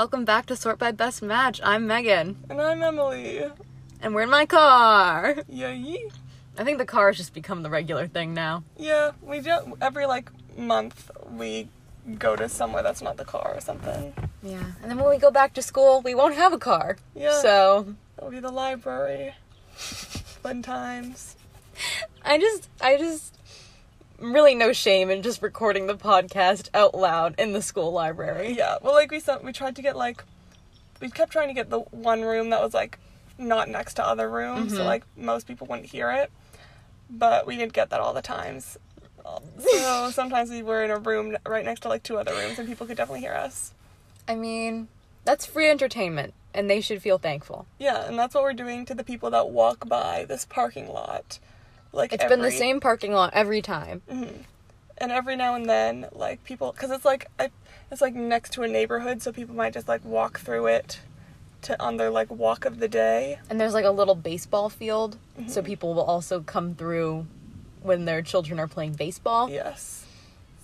Welcome back to Sort by Best Match. I'm Megan, And I'm Emily. and we're in my car. Yeah, ye- I think the car has just become the regular thing now. yeah. We do every like month we go to somewhere that's not the car or something. Yeah, and then when we go back to school, we won't have a car. Yeah. So It'll be the library. Fun times. I just, I just, really no shame in just recording the podcast out loud in the school library. Yeah. Well, like we said, we tried to get like we kept trying to get the one room that was like not next to other rooms, so Mhm. like most people wouldn't hear it. But we didn't get that all the times. So sometimes we were in a room right next to like two other rooms, and people could definitely hear us. I mean, that's free entertainment, and they should feel thankful. Yeah, and that's what we're doing to the people that walk by this parking lot. Like It's been the same parking lot every time. Mhm. And every now and then, like people, because it's like I, it's like next to a neighborhood, so people might just like walk through it, to on their like walk of the day. And there's like a little baseball field, Mm-hmm. so people will also come through when their children are playing baseball. Yes.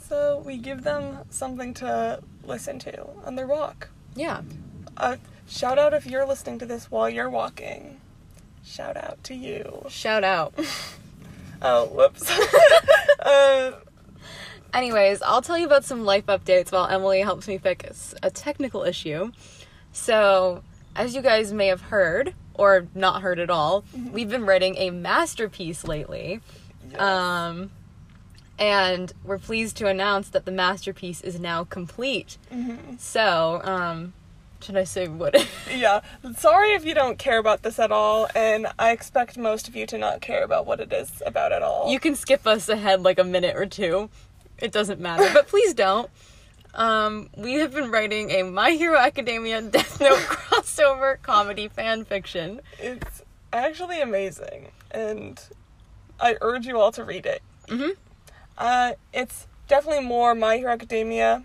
So we give them something to listen to on their walk. Yeah. Uh, shout out if you're listening to this while you're walking. Shout out to you. Shout out. Oh, whoops. uh, Anyways, I'll tell you about some life updates while Emily helps me fix a technical issue. So, as you guys may have heard, or not heard at all, we've been writing a masterpiece lately. yes. Um, and we're pleased to announce that the masterpiece is now complete. Mhm. So, um, should I say what? Yeah, sorry if you don't care about this at all, and I expect most of you to not care about what it is about at all. you can skip us ahead like a minute or two. It doesn't matter, but please don't. Um, we have been writing a My Hero Academia Death Note crossover comedy fan fiction. It's actually amazing, and I urge you all to read it. Mhm. Uh, it's definitely more My Hero Academia.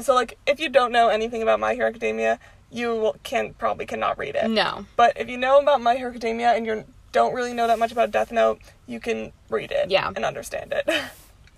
So, like, if you don't know anything about My Hero Academia, you can probably cannot read it. No. But if you know about My Hero Academia and you don't really know that much about Death Note, you can read it Yeah. and understand it.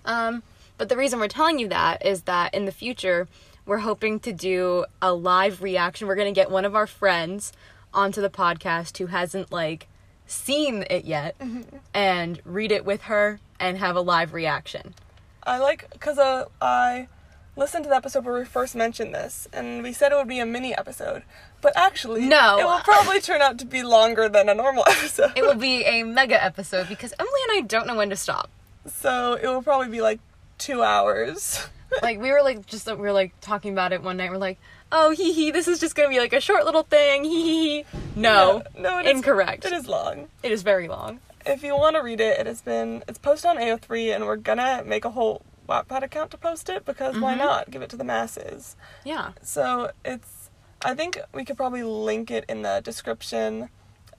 Um, but the reason we're telling you that is that in the future, we're hoping to do a live reaction. We're going to get one of our friends onto the podcast who hasn't, like, seen it yet and read it with her and have a live reaction. I like because uh, I listened to the episode where we first mentioned this, and we said it would be a mini episode, but actually, No. it will probably turn out to be longer than a normal episode. It will be a mega episode because Emily and I don't know when to stop. so it will probably be like two hours. Like we were like just we were like talking about it one night. We're like, oh hee hee, this is just gonna be like a short little thing. Hee hee hee. No, no, it is incorrect. It is long. It is very long. If you want to read it, it has been it's posted on AO3, and we're gonna make a whole Wattpad account to post it because why Mhm. not give it to the masses? Yeah. So it's I think we could probably link it in the description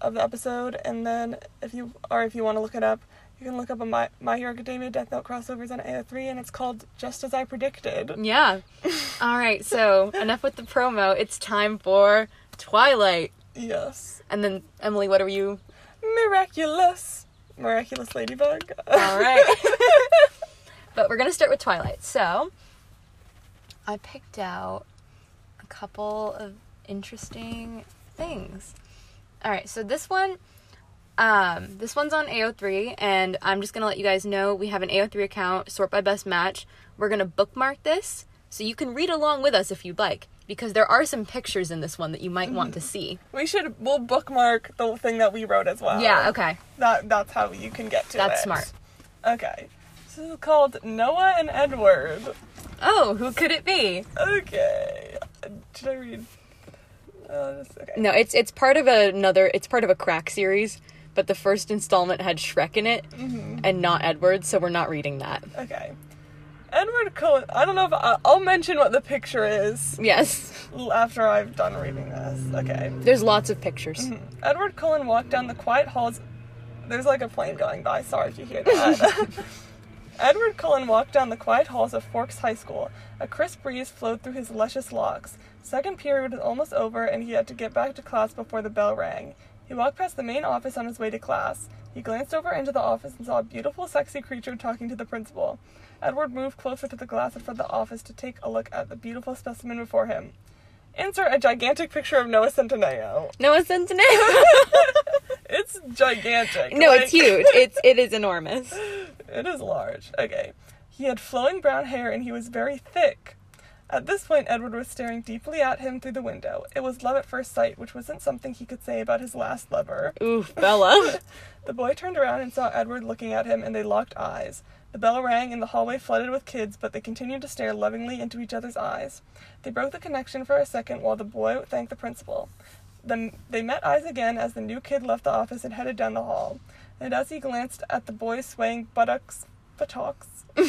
of the episode and then if you or if you want to look it up, you can look up a My, My Hero Academia Death Note crossovers on AO3 and it's called Just As I Predicted. Yeah. All right. So enough with the promo. It's time for Twilight. Yes. And then Emily, what are you? Miraculous. Miraculous Ladybug. All right. but we're gonna start with Twilight. So I picked out a couple of interesting things. All right. So this one. Um, this one's on AO3, and I'm just gonna let you guys know we have an AO3 account, sort by best match. We're gonna bookmark this so you can read along with us if you'd like, because there are some pictures in this one that you might want to see. we should we'll bookmark the thing that we wrote as well. Yeah, okay. That that's how you can get to it. That's smart. Okay. This is called Noah and Edward. Oh, who could it be? Okay. Should I read? Uh, this, okay. No, it's it's part of another. It's part of a crack series, but the first installment had Shrek in it Mhm. and not Edward, so we're not reading that. Okay. Edward Cullen. I don't know if I, I'll mention what the picture is Yes, after I've done reading this. Okay. there's lots of pictures. Mhm. Edward Cullen walked down the quiet halls. There's like a plane going by. Sorry if you hear that. Edward Cullen walked down the quiet halls of Forks High School. A crisp breeze flowed through his luscious locks. Second period was almost over, and he had to get back to class before the bell rang. He walked past the main office on his way to class. He glanced over into the office and saw a beautiful, sexy creature talking to the principal. Edward moved closer to the glass in front of the office to take a look at the beautiful specimen before him. Insert a gigantic picture of Noah Centineo. Noah Centineo. It's gigantic. no, like- it's huge. It's it is enormous. It is large. Okay. He had flowing brown hair and he was very thick. At this point, Edward was staring deeply at him through the window. It was love at first sight, which wasn't something he could say about his last lover. Ooh, Bella. The boy turned around and saw Edward looking at him, and they locked eyes. The bell rang, and the hallway flooded with kids, but they continued to stare lovingly into each other's eyes. They broke the connection for a second while the boy thanked the principal. Then they met eyes again as the new kid left the office and headed down the hall. And as he glanced at the boy swaying buttocks, buttocks, for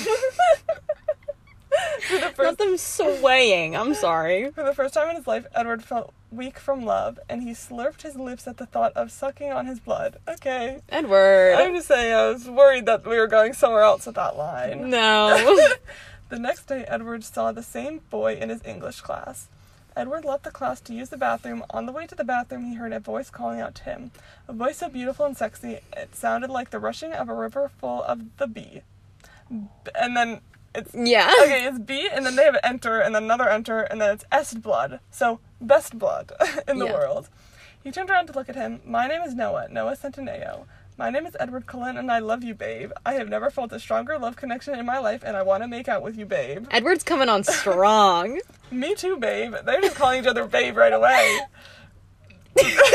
the Not first them swaying. I'm sorry. for the first time in his life, Edward felt weak from love, and he slurped his lips at the thought of sucking on his blood. Okay. Edward. I'm just saying, I was worried that we were going somewhere else with that line. No. The next day, Edward saw the same boy in his English class. Edward left the class to use the bathroom. On the way to the bathroom, he heard a voice calling out to him. A voice so beautiful and sexy, it sounded like the rushing of a river full of the bee. B- And then it's yeah. okay, it's B, and then they have enter, and then another enter, and then it's est blood. So best blood in the Yeah. world. He turned around to look at him. My name is Noah, Noah Centineo. My name is Edward Cullen, and I love you, babe. I have never felt a stronger love connection in my life, and I want to make out with you, babe. Edward's coming on strong. Me too, babe. They're just calling each other babe right away. Okay.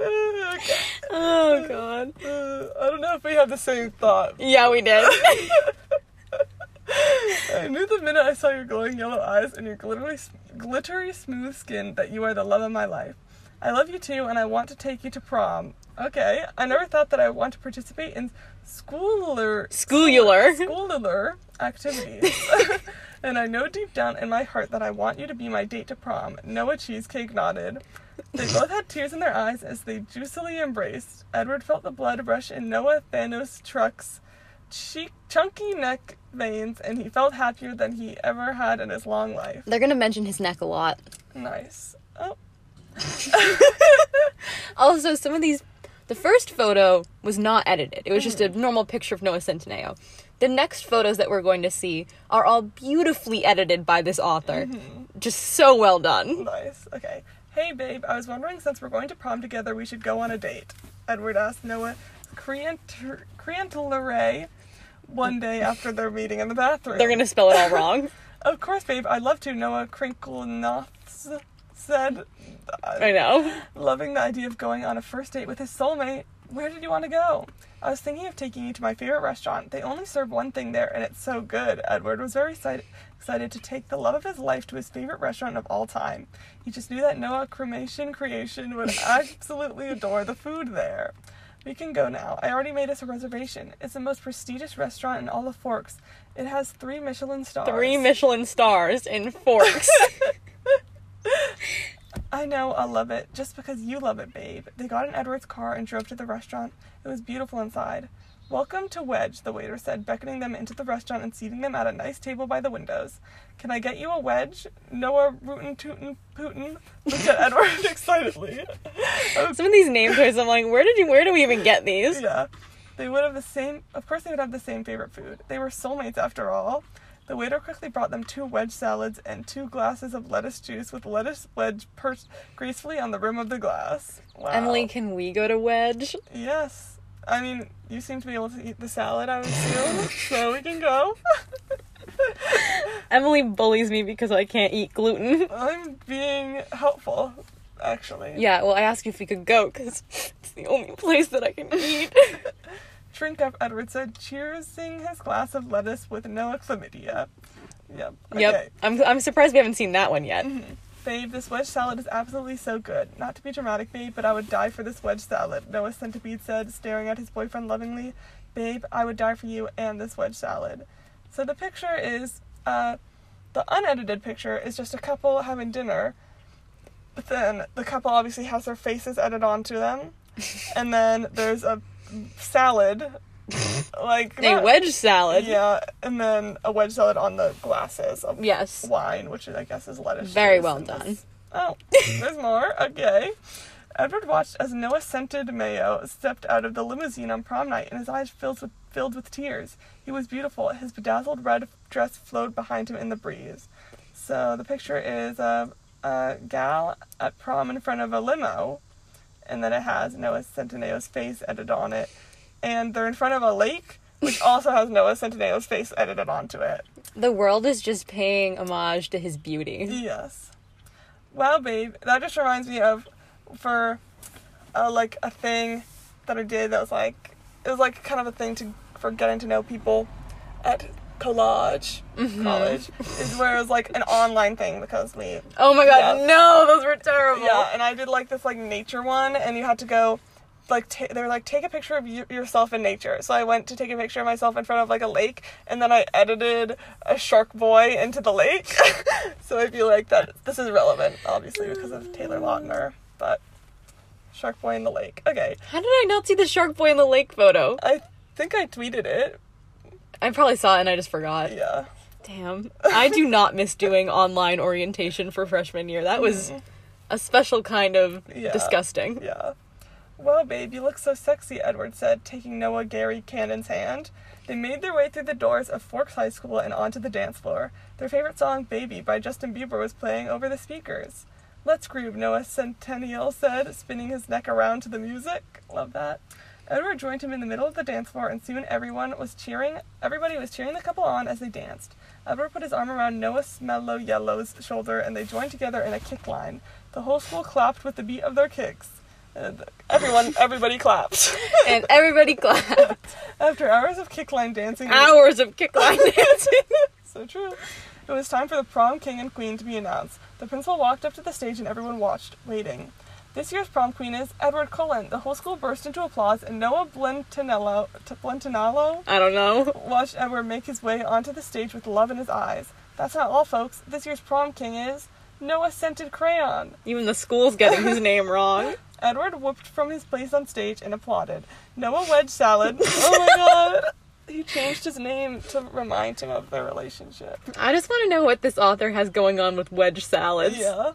Oh god. Uh, I don't know if we have the same thought. Yeah, we did. I knew the minute I saw your glowing yellow eyes and your glittery, glittery smooth skin that you are the love of my life. I love you too, and I want to take you to prom. Okay, I never thought that I want to participate in schooler Schooler. schooler activities. and I know deep down in my heart that I want you to be my date to prom. Noah Cheesecake nodded. They both had tears in their eyes as they juicily embraced. Edward felt the blood rush in Noah Thanos Truck's cheek, chunky neck veins, and he felt happier than he ever had in his long life. They're gonna mention his neck a lot. Nice. Oh, Also, some of these. The first photo was not edited. It was just a mm. normal picture of Noah Centineo. The next photos that we're going to see are all beautifully edited by this author. Mm-hmm. Just so well done. nice. Okay. Hey, babe, I was wondering since we're going to prom together, we should go on a date. Edward asked Noah Creantelare one day after their meeting in the bathroom. They're gonna spell it all wrong. Of course, babe, I'd love to, Noah Crinklenaughts said, uh, I know. loving the idea of going on a first date with his soulmate. Where did you want to go? I was thinking of taking you to my favorite restaurant. They only serve one thing there, and it's so good. Edward was very excited, excited to take the love of his life to his favorite restaurant of all time. He just knew that Noah Cremation Creation would absolutely adore the food there. We can go now. I already made us a reservation. It's the most prestigious restaurant in all of Forks. It has three Michelin stars. Three Michelin stars in forks. I know, I'll love it. Just because you love it, babe. They got in Edward's car and drove to the restaurant. It was beautiful inside. Welcome to Wedge, the waiter said, beckoning them into the restaurant and seating them at a nice table by the windows. Can I get you a wedge? Noah Rootin' Tootin' Putin looked at Edward excitedly. Some of these name choices, I'm like, where did you? Where do we even get these? yeah. They would have the same, of course, they would have the same favorite food. They were soulmates after all. The waiter quickly brought them two wedge salads and two glasses of lettuce juice with lettuce wedge perched gracefully on the rim of the glass. Wow. Emily, can we go to Wedge? Yes. I mean, you seem to be able to eat the salad, I would assume, so we can go. Emily bullies me because I can't eat gluten. I'm being helpful, actually. Yeah, well, I asked you if we could go because it's the only place that I can eat. Drink up, Edward said, cheersing his glass of lettuce with no chlamydia. Yep. Okay. Yep. I'm, I'm surprised we haven't seen that one yet. Babe, this wedge salad is absolutely so good. Not to be dramatic, babe, but I would die for this wedge salad, Noah Centipede said, staring at his boyfriend lovingly. Babe, I would die for you and this wedge salad. So the picture is, uh, the unedited picture is just a couple having dinner, but then the couple obviously has their faces edited onto them, and then there's a salad, like A wedge salad. yeah, and then a wedge salad on the glasses of Yes. wine, which I guess is lettuce. Very juice well and done. this- Oh, there's more. Okay. Edward watched as Noah scented Mayo stepped out of the limousine on prom night, and his eyes filled with filled with tears. He was beautiful. His bedazzled red dress flowed behind him in the breeze. So the picture is of a gal at prom in front of a limo, and then it has Noah Centineo's face edited on it, and they're in front of a lake, which also has Noah Centineo's face edited onto it. The world is just paying homage to his beauty. Yes. Wow, babe, that just reminds me of for uh, like a thing that I did that was like it was like kind of a thing to for getting to know people at college mm-hmm. college is where it was like an online thing because we Oh my god, Yeah. no, those were terrible. yeah and I did like this like nature one and you had to go like ta- they were like take a picture of you- yourself in nature. So I went to take a picture of myself in front of like a lake and then I edited a shark boy into the lake. So I feel like that this is relevant obviously because of Taylor Lautner but shark boy in the lake. Okay. How did I not see the shark boy in the lake photo? I think I tweeted it I probably saw it and I just forgot. yeah Damn. I do not miss doing online orientation for freshman year. That was a special kind of Yeah. disgusting. Yeah. Well, babe, you look so sexy, Edward said, taking Noah Gary Cannon's hand. They made their way through the doors of Forks High School and onto the dance floor. Their favorite song, Baby, by Justin Bieber, was playing over the speakers. Let's groove, Noah Centennial said, spinning his neck around to the music. Love that. Edward joined him in the middle of the dance floor, and soon everyone was cheering. Everybody was cheering the couple on as they danced. Edward put his arm around Noah Smellow Yellow's shoulder, and they joined together in a kick line. The whole school clapped with the beat of their kicks. And everyone, everybody clapped. And everybody clapped. After hours of kick line dancing, Hours of kick line dancing. so true. It was time for the prom king and queen to be announced. The principal walked up to the stage and everyone watched, waiting. This year's prom queen is Edward Cullen. The whole school burst into applause, and Noah Blentinello, Blentinello I don't know. watched Edward make his way onto the stage with love in his eyes. That's not all, folks. This year's prom king is Noah Scented Crayon. Even the school's getting his name wrong. Edward whooped from his place on stage and applauded. Noah Wedge Salad. oh my god! He changed his name to remind him of their relationship. I just want to know what this author has going on with wedge salads. Yeah.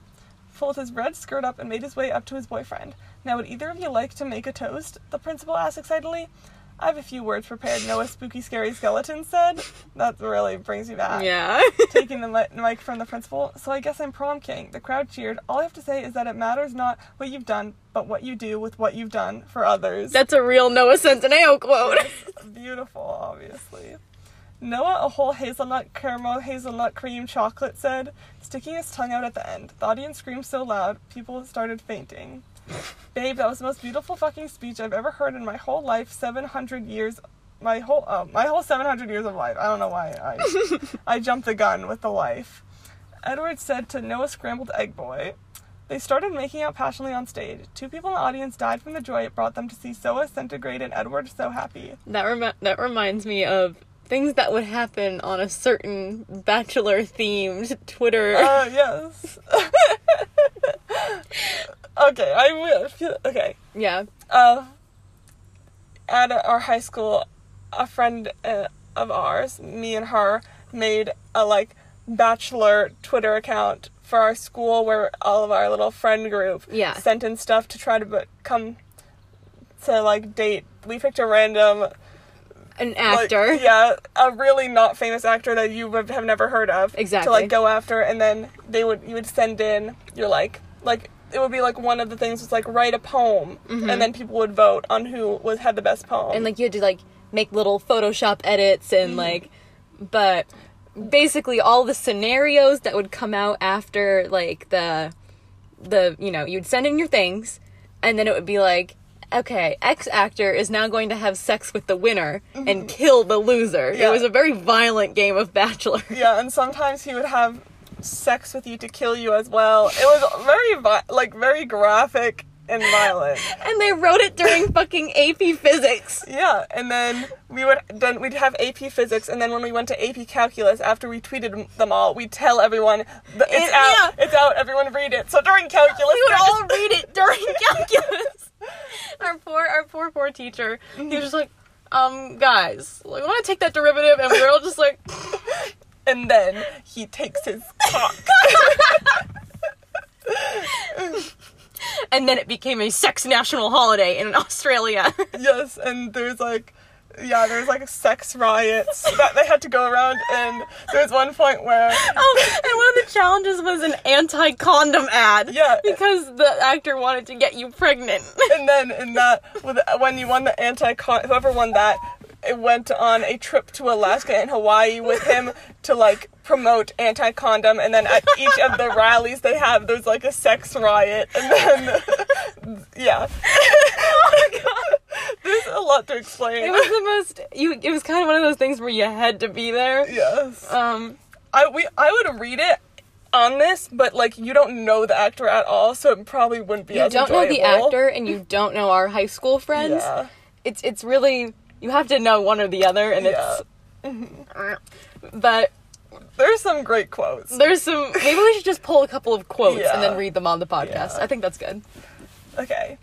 Pulled his red skirt up and made his way up to his boyfriend. Now, would either of you like to make a toast? The principal asked excitedly. I have a few words prepared, Noah Spooky Scary Skeleton said. That really brings me back. Yeah. Taking the mi- mic from the principal. So I guess I'm prom king. The crowd cheered. All I have to say is that it matters not what you've done, but what you do with what you've done for others. That's a real Noah Centineo quote. Beautiful, obviously. Noah, a whole hazelnut caramel hazelnut cream chocolate, said, sticking his tongue out at the end. The audience screamed so loud, people started fainting. Babe, that was the most beautiful fucking speech I've ever heard in my whole life. Seven hundred years, my whole, oh, my whole seven hundred years of life. I don't know why I, I jumped the gun with the life. Edward said to Noah Scrambled Egg Boy. They started making out passionately on stage. Two people in the audience died from the joy it brought them to see Soa Centigrade and Edward so happy. That remi- that reminds me of things that would happen on a certain bachelor themed Twitter. Uh, yes. okay, I will. Okay. yeah. Uh, at our high school, a friend uh, of ours, me and her, made a like bachelor Twitter account for our school where all of our little friend group Yeah. sent in stuff to try to be- come to like date. We picked a random An like, actor. yeah, a really not famous actor that you would have never heard of. Exactly. To like go after, and then they would you would send in your like like it would be like one of the things was like write a poem, and then people would vote on who was had the best poem. Mm-hmm. and like you had to like make little Photoshop edits Mm-hmm. and like, but basically all the scenarios that would come out after like the the you know you'd send in your things, and then it would be like. Okay, X actor is now going to have sex with the winner and kill the loser. Mm-hmm. Yeah. It was a very violent game of Bachelor. yeah, and sometimes he would have sex with you to kill you as well. It was very like very graphic and violent. And they wrote it during fucking AP Physics. Yeah, and then we would then we'd have AP Physics, and then when we went to AP Calculus, after we tweeted them all, we'd tell everyone it's It- out, it's out, everyone read it. So during calculus, We would all just- read it during calculus. Our poor, our poor, poor teacher. He was just like, um, guys, we want to take that derivative, and we're all just like, and then he takes his cock. and then it became a sex national holiday in Australia. yes, and there's like yeah, there was like sex riots that they had to go around, and there was one point where Oh, and one of the challenges was an anti-condom ad. Yeah. Because the actor wanted to get you pregnant. and then in that when you won the anti whoever won that went on a trip to Alaska and Hawaii with him to like promote anti condom and then at each of the rallies they have there's like a sex riot and then yeah oh my god. there's a lot to explain It was the most you it was kind of one of those things where you had to be there. yes Um I we I would read it on this but like you don't know the actor at all so it probably wouldn't be you don't know the actor and you don't know our high school friends. yeah It's it's really you have to know one or the other and Yeah. it's but there's some great quotes there's some maybe we should just pull a couple of quotes and then read them on the podcast. Yeah. I think that's good. Okay.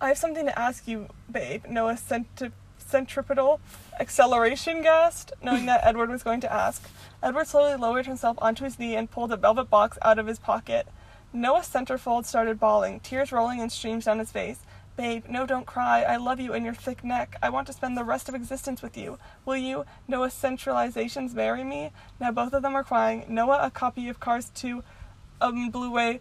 I have something to ask you, babe. Noah centri- centripetal acceleration gasped, knowing that Edward was going to ask. Edward slowly lowered himself onto his knee and pulled a velvet box out of his pocket. Noah centerfold started bawling, tears rolling in streams down his face. Babe, no, don't cry. I love you and your thick neck. I want to spend the rest of existence with you. Will you, Noah Centralizations, marry me? Now both of them are crying. Noah, a copy of Cars 2 um, Blu-ray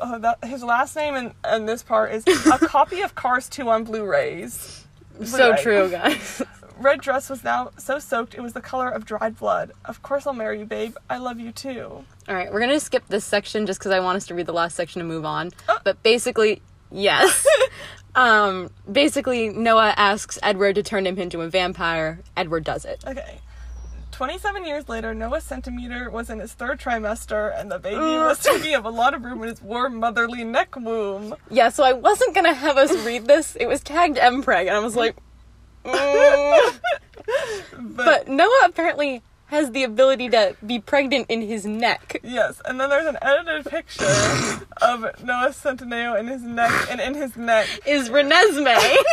uh, that his last name and, and this part is a copy of Cars 2 on Blu-rays. So Blu-ray. true, guys. Red dress was now so soaked it was the color of dried blood. Of course I'll marry you, babe. I love you too. All right, we're gonna skip this section just because I want us to read the last section and move on. Oh. But basically, yes. um, basically, Noah asks Edward to turn him into a vampire. Edward does it. Okay. 27 years later, Noah Centimeter was in his third trimester, and the baby was taking up a lot of room in his warm motherly neck womb. Yeah, so I wasn't gonna have us read this. It was tagged M Preg, and I was like, mm. But, but Noah apparently has the ability to be pregnant in his neck. yes, and then there's an edited picture of Noah Centineo in his neck, and in his neck Is Renesmee?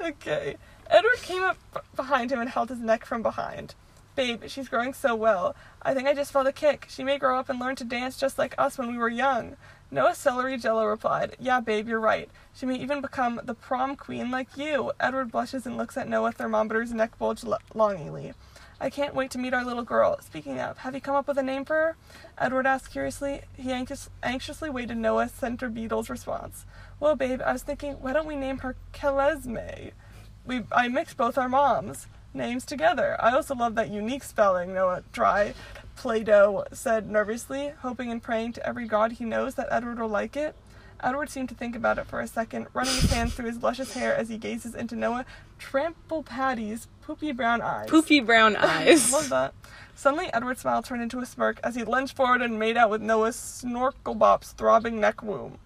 Okay. Edward came up behind him and held his neck from behind. Babe, she's growing so well. I think I just felt a kick. She may grow up and learn to dance just like us when we were young. Noah Celery Jello replied, Yeah, babe, you're right. She may even become the prom queen like you. Edward blushes and looks at Noah Thermometer's neck bulge lo- longingly. I can't wait to meet our little girl. Speaking of, have you come up with a name for her? Edward asked curiously. He anxious- anxiously waited Noah Center Beetle's response. Well, babe, I was thinking, why don't we name her Kelesme? We I mixed both our moms' names together. I also love that unique spelling, Noah Dry Play-Doh said nervously, hoping and praying to every god he knows that Edward will like it. Edward seemed to think about it for a second, running his hands through his luscious hair as he gazes into Noah Trample Patty's poopy brown eyes. Poopy brown eyes. Love that. Suddenly, Edward's smile turned into a smirk as he lunged forward and made out with Noah's snorkelbop's throbbing neck womb.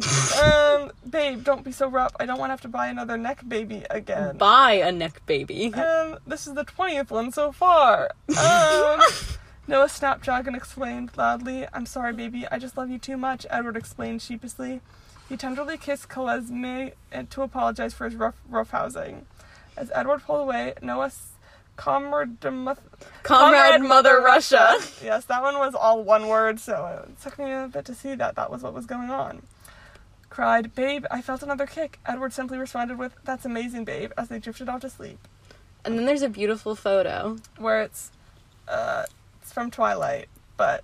um, babe, don't be so rough. I don't want to have to buy another neck baby again. Buy a neck baby. Um, this is the 20th one so far. Um, Noah snapped Jack and exclaimed loudly, I'm sorry, baby. I just love you too much, Edward explained sheepishly. He tenderly kissed Kalesme to apologize for his rough roughhousing. As Edward pulled away, Noah's comrade, Comrade Mother Russia. Yes, that one was all one word, so it took me a bit to see that that was what was going on. Cried, Babe, I felt another kick. Edward simply responded with, That's amazing, babe, as they drifted off to sleep. And then there's a beautiful photo. Where it's, uh, it's from Twilight, but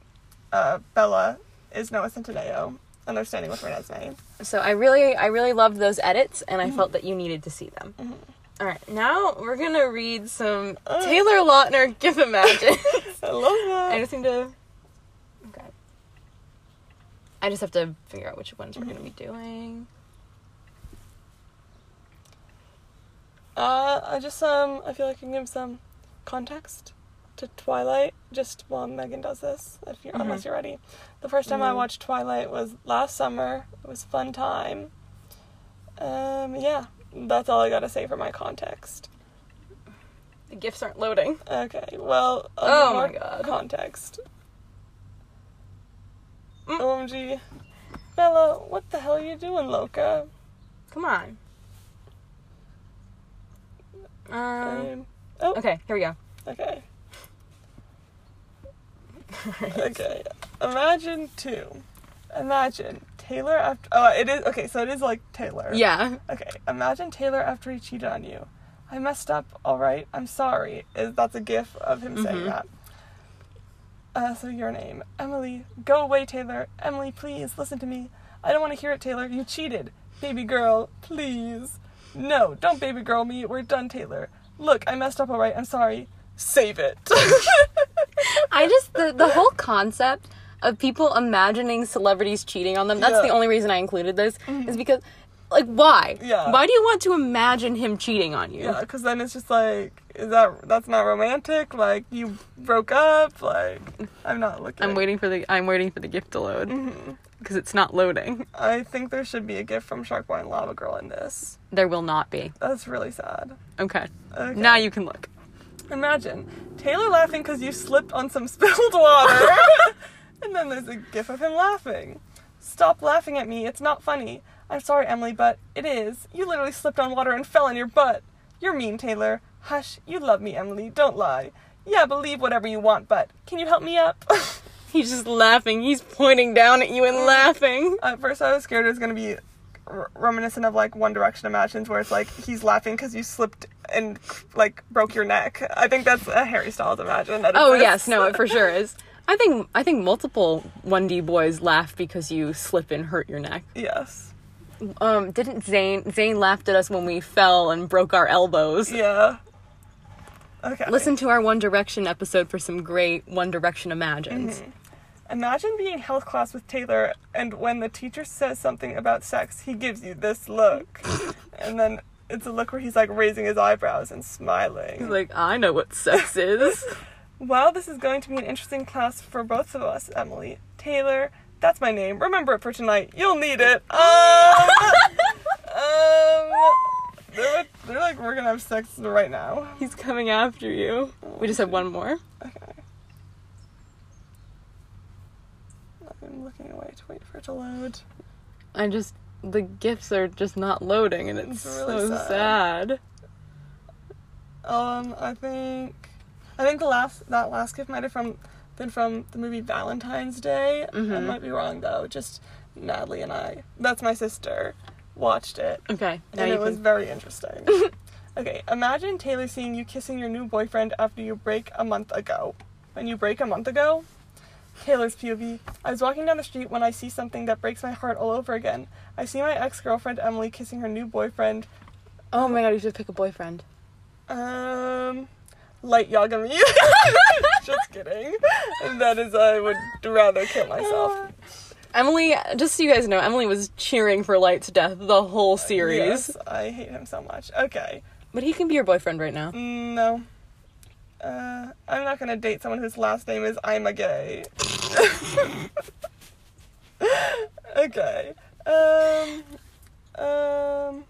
uh, Bella is Noah Centineo, and they're standing with Renesmee. So I really, I really loved those edits, and Mm-hmm. I felt that you needed to see them. All right, now we're gonna read some Uh. Taylor Lautner Gif Imagine. I love that. I just need to. Okay. I just have to figure out which ones we're gonna be doing. Uh, I just, um, I feel like I can give some context to Twilight just while Megan does this, if you're, unless you're ready. The first time I Mhm. watched Twilight was last summer. It was a fun time. Um, yeah, that's all I gotta say for my context. The gifts aren't loading. Okay, well, Oh my God. context. Mm. OMG. Bella, what the hell are you doing, Loca? Come on. Um. Um, oh, Okay, here we go. okay. Okay. Imagine two. Imagine Taylor after. Oh, it is. Okay, so it is like Taylor. Yeah. Okay, imagine Taylor after he cheated on you. I messed up, alright, I'm sorry. Is That's a gif of him saying Mhm. that. Uh, so your name, Emily. Go away, Taylor. Emily, please, listen to me. I don't want to hear it, Taylor. You cheated. Baby girl, please. No, don't baby girl me. We're done, Taylor. Look, I messed up, alright, I'm sorry. Save it. I just the the whole concept of people imagining celebrities cheating on them. That's Yeah. the only reason I included this is because like why? Yeah. Why do you want to imagine him cheating on you? Yeah, because then it's just like, is that that's not romantic? Like you broke up? Like I'm not looking. I'm waiting for the I'm waiting for the gift to load Mm-hmm. because it's not loading. I think there should be a gift from Shark and Lava Girl in this. There will not be. That's really sad. Okay. Okay. Now you can look. Imagine Taylor laughing because you slipped on some spilled water, and then there's a gif of him laughing. Stop laughing at me. It's not funny. I'm sorry, Emily, but it is. You literally slipped on water and fell on your butt. You're mean, Taylor. Hush. You love me, Emily. Don't lie. Yeah, believe whatever you want, but can you help me up? He's just laughing. He's pointing down at you and laughing. At first, I was scared it was gonna be r- reminiscent of like One Direction Imagines, where it's like he's laughing because you slipped and like broke your neck. I think that's a Harry Styles Imagine. that Oh exists. yes, no, it for sure is. I think I think multiple 1D boys laugh because you slip and hurt your neck. Yes. Um, didn't Zayn Zayn laughed at us when we fell and broke our elbows? Yeah. Okay. Listen to our One Direction episode for some great One Direction imagines. Imagine being health class with Taylor, and when the teacher says something about sex, he gives you this look, and then it's a look where he's like raising his eyebrows and smiling. He's like, I know what sex is. Well, this is going to be an interesting class for both of us, Emily. Taylor, that's my name. Remember it for tonight. You'll need it. Um, um, they're, they're like, we're gonna have sex right now. He's coming after you. We just have one more. Okay. I'm looking away to wait for it to load. I just the gifts are just not loading, and it's, It's really so sad. sad. Um, I think, I think the last that last gift might have from been from the movie Valentine's Day. I Mhm. might be wrong though. Just Natalie and I. That's my sister. Watched it. Okay, and it was very interesting. okay, imagine Taylor seeing you kissing your new boyfriend after you break a month ago. When you break a month ago, Taylor's POV. I was walking down the street when I see something that breaks my heart all over again. I see my ex girlfriend Emily kissing her new boyfriend. Oh my god, you should pick a boyfriend. Um, light Yagami. Just kidding. That is, I would rather kill myself. Emily, just so you guys know, Emily was cheering for Light to death the whole series. Yes, I hate him so much. Okay. But he can be your boyfriend right now. Mm, No. Uh, I'm not gonna date someone whose last name is I'm a gay. okay. Um. Um.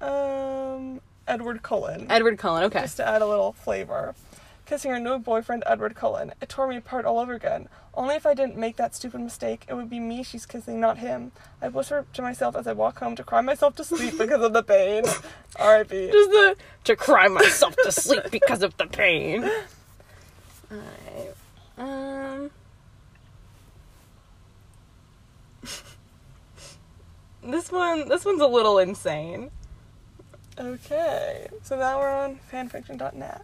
Um. Edward Cullen. Edward Cullen, okay. Just to add a little flavor. Kissing her new boyfriend, Edward Cullen. It tore me apart all over again. Only if I didn't make that stupid mistake, it would be me she's kissing, not him. I whisper to myself as I walk home to cry myself to sleep because of the pain. R.I.P. Just the to cry myself to sleep because of the pain. Alright. Um. this one, this one's a little insane. Okay, so now we're on fanfiction.net.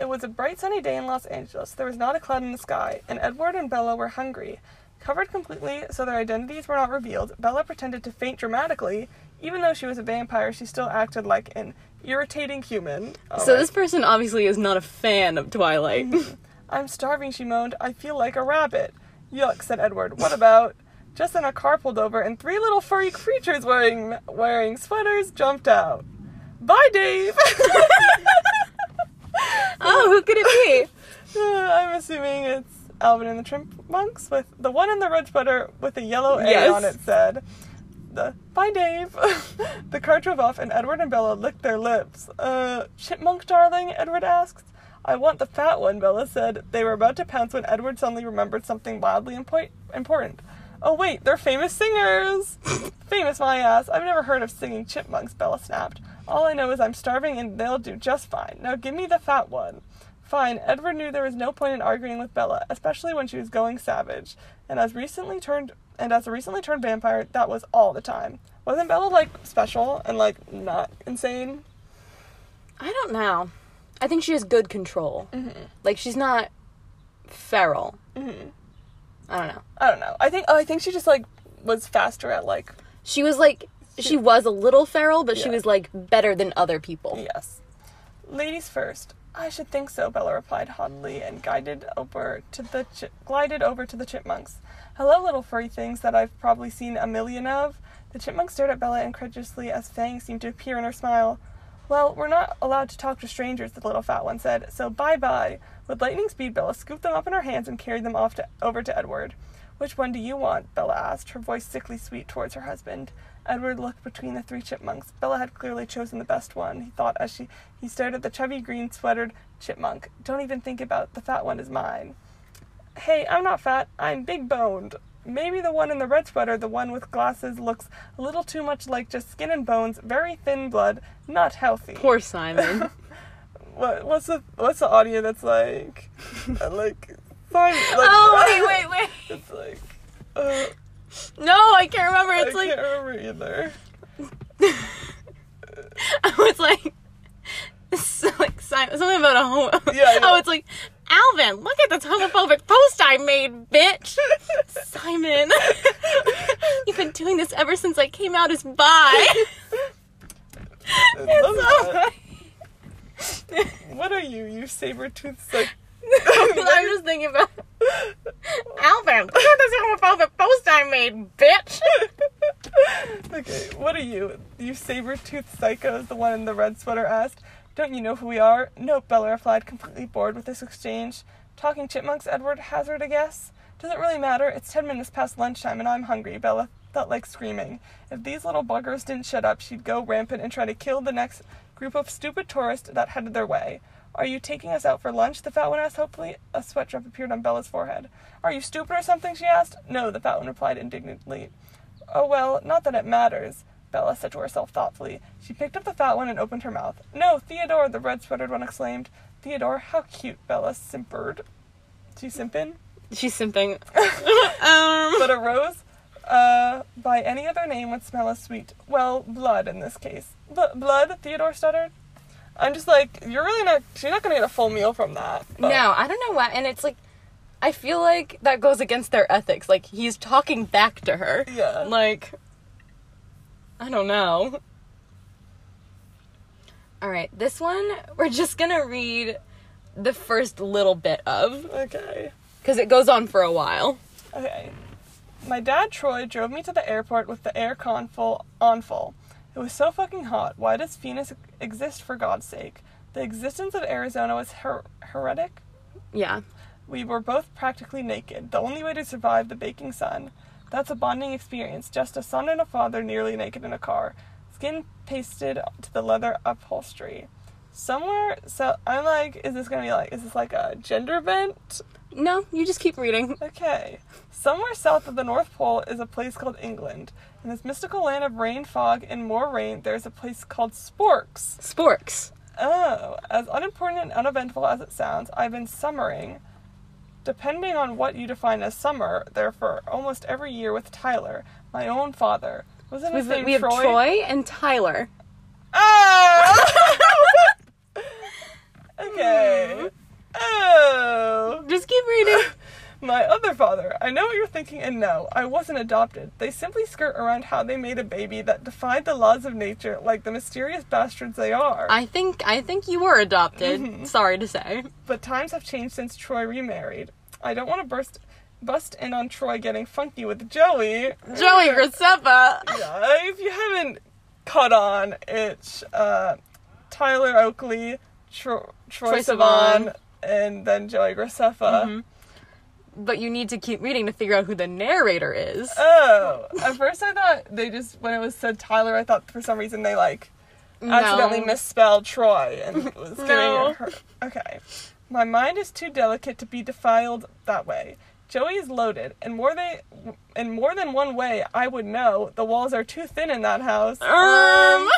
It was a bright sunny day in Los Angeles. There was not a cloud in the sky, and Edward and Bella were hungry. Covered completely so their identities were not revealed, Bella pretended to faint dramatically. Even though she was a vampire, she still acted like an irritating human. Oh, so Alright. this person obviously is not a fan of Twilight. Mm-hmm. I'm starving, she moaned. I feel like a rabbit. Yuck, said Edward. What about? Just then a car pulled over and three little furry creatures wearing wearing sweaters jumped out. Bye, Dave! oh, who could it be? I'm assuming it's Alvin and the Chipmunks with the one in the red sweater with a yellow A Yes. on it said. The bye Dave. the car drove off and Edward and Bella licked their lips. Uh, chipmunk darling? Edward asked. I want the fat one, Bella said. They were about to pounce when Edward suddenly remembered something wildly impo- important. Oh wait, they're famous singers! famous my ass. I've never heard of singing chipmunks, Bella snapped. All I know is I'm starving and they'll do just fine. Now give me the fat one. Fine, Edward knew there was no point in arguing with Bella, especially when she was going savage. And as recently turned and as a recently turned vampire, that was all the time. Wasn't Bella like special and like not insane? I don't know. I think she has good control. Mm-hmm. Like she's not feral. Mm-hmm. I don't know. I don't know. I think oh, I think she just like was faster at like She was like she was a little feral, but she was like better than other people. yes. Ladies first. I should think so, Bella replied haughtily and guided over to the chi- glided over to the chipmunks. Hello, little furry things that I've probably seen a million of. The chipmunk stared at Bella incredulously as fangs seemed to appear in her smile. Well, we're not allowed to talk to strangers, the little fat one said, so bye bye. With lightning speed, Bella scooped them up in her hands and carried them off to, over to Edward. Which one do you want? Bella asked, her voice sickly sweet towards her husband. Edward looked between the three chipmunks. Bella had clearly chosen the best one, he thought as she he stared at the chubby green sweatered chipmunk. Don't even think about it. the fat one is mine. Hey, I'm not fat, I'm big boned. Maybe the one in the red sweater, the one with glasses, looks a little too much like just skin and bones, very thin blood, not healthy. Poor Simon. What, what's the what's the audio that's like like fine like oh wait, wait, wait. it's like uh, No, I can't remember. I It's like can't remember either. I was like, so like Simon, something about a home. Yeah. Oh, it's like Alvin. Look at this homophobic post I made, bitch. Simon, you've been doing this ever since I came out as bi. It's so What are you, you saber toothed like I'm just thinking about Alvin. Look at this homophobic post I made, bitch. Okay, what are you? You saber toothed psychos, the one in the red sweater asked. Don't you know who we are? Nope, Bella replied, completely bored with this exchange. Talking chipmunks, Edward hazarded a guess. Doesn't really matter. It's ten minutes past lunchtime and I'm hungry, Bella felt like screaming. If these little buggers didn't shut up, she'd go rampant and try to kill the next group of stupid tourists that headed their way. Are you taking us out for lunch? The fat one asked hopefully. A sweat drop appeared on Bella's forehead. Are you stupid or something? she asked. No, the fat one replied indignantly. Oh, well, not that it matters, Bella said to herself thoughtfully. She picked up the fat one and opened her mouth. No, Theodore, the red sweatered one exclaimed. Theodore, how cute, Bella simpered. She simping? She's simping. um, But a rose, uh, by any other name would smell as sweet. Well, blood in this case. B- blood, Theodore stuttered. I'm just like, you're really not, You're not gonna get a full meal from that. but- no, I don't know why. And it's like, I feel like that goes against their ethics. Like he's talking back to her. Yeah. Like, I don't know. All right, this one we're just gonna read the first little bit of Okay. because it goes on for a while. Okay. My dad Troy drove me to the airport with the air con full on full. It was so fucking hot. Why does Phoenix exist for God's sake? The existence of Arizona was her- heretic. Yeah. We were both practically naked, the only way to survive the baking sun. That's a bonding experience, just a son and a father nearly naked in a car, skin pasted to the leather upholstery. Somewhere, so I'm like, is this gonna be like, is this like a gender vent? No, you just keep reading. Okay. Somewhere south of the North Pole is a place called England. In this mystical land of rain, fog, and more rain, there's a place called Sporks. Sporks. Oh, as unimportant and uneventful as it sounds, I've been summering. Depending on what you define as summer, there for almost every year with Tyler, my own father. Wasn't his name we have Troy? Troy and Tyler. Oh! okay. Mm-hmm. Oh. Just keep reading. My other father. I know what you're thinking, and no, I wasn't adopted. They simply skirt around how they made a baby that defied the laws of nature like the mysterious bastards they are. I think I think you were adopted. Mm-hmm. Sorry to say. But times have changed since Troy remarried. I don't want to burst bust in on Troy getting funky with Joey. Joey Graceffa. Yeah, if you haven't caught on, it's uh, Tyler Oakley, Tro- Troy, Troy. And then Joey Graceffa. Mhm. But you need to keep reading to figure out who the narrator is. Oh, at first I thought they just when it was said Tyler, I thought for some reason they like accidentally misspelled Troy and was giving No. it her. Okay, my mind is too delicate to be defiled that way. Joey is loaded, and more they, in more than one way, I would know. The walls are too thin in that house. Um.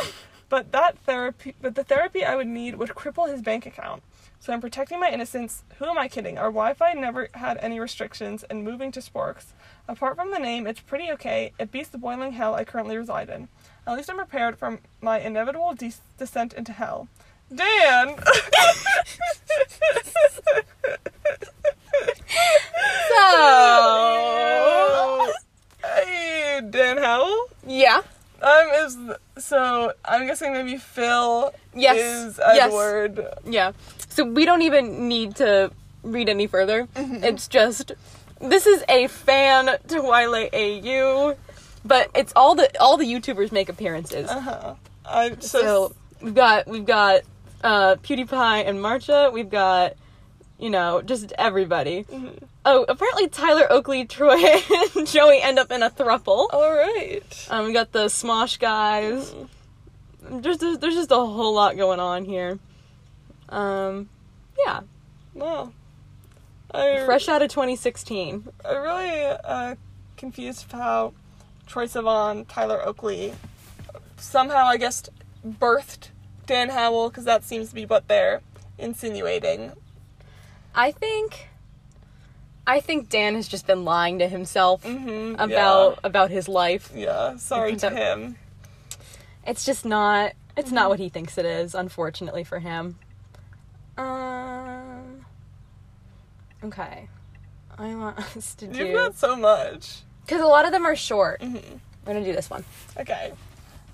But that therapy, but the therapy I would need would cripple his bank account. So I'm protecting my innocence. Who am I kidding? Our Wi-Fi never had any restrictions, and moving to Sporks. Apart from the name, it's pretty okay. It beats the boiling hell I currently reside in. At least I'm prepared for my inevitable de- descent into hell. Dan. So hey, Dan Howell. yeah. Um, is so I'm guessing maybe Phil Yes. is Yes. Edward. Yeah. So we don't even need to read any further. Mm-hmm. It's just this is a fan Twilight AU, but it's all the all the YouTubers make appearances. Uh huh. I so, so we've got we've got uh PewDiePie and Marzia. We've got you know just everybody. Mm-hmm. Oh, apparently Tyler Oakley, Troye, and Joey end up in a thruple. all right. Um, we got the Smosh guys. There's, there's there's just a whole lot going on here. Um, yeah, Wow. I fresh out of 2016. I'm really uh, confused how Troye Sivan, Tyler Oakley, somehow I guess birthed Dan Howell because that seems to be what they're insinuating. I think, I think Dan has just been lying to himself Mm-hmm, about about his life. Yeah. yeah sorry to him. It's just not. It's not what he thinks it is. Unfortunately for him. Um. Okay. I want us to You've do got so much. because a lot of them are short. Mm-hmm. We're gonna do this one. Okay.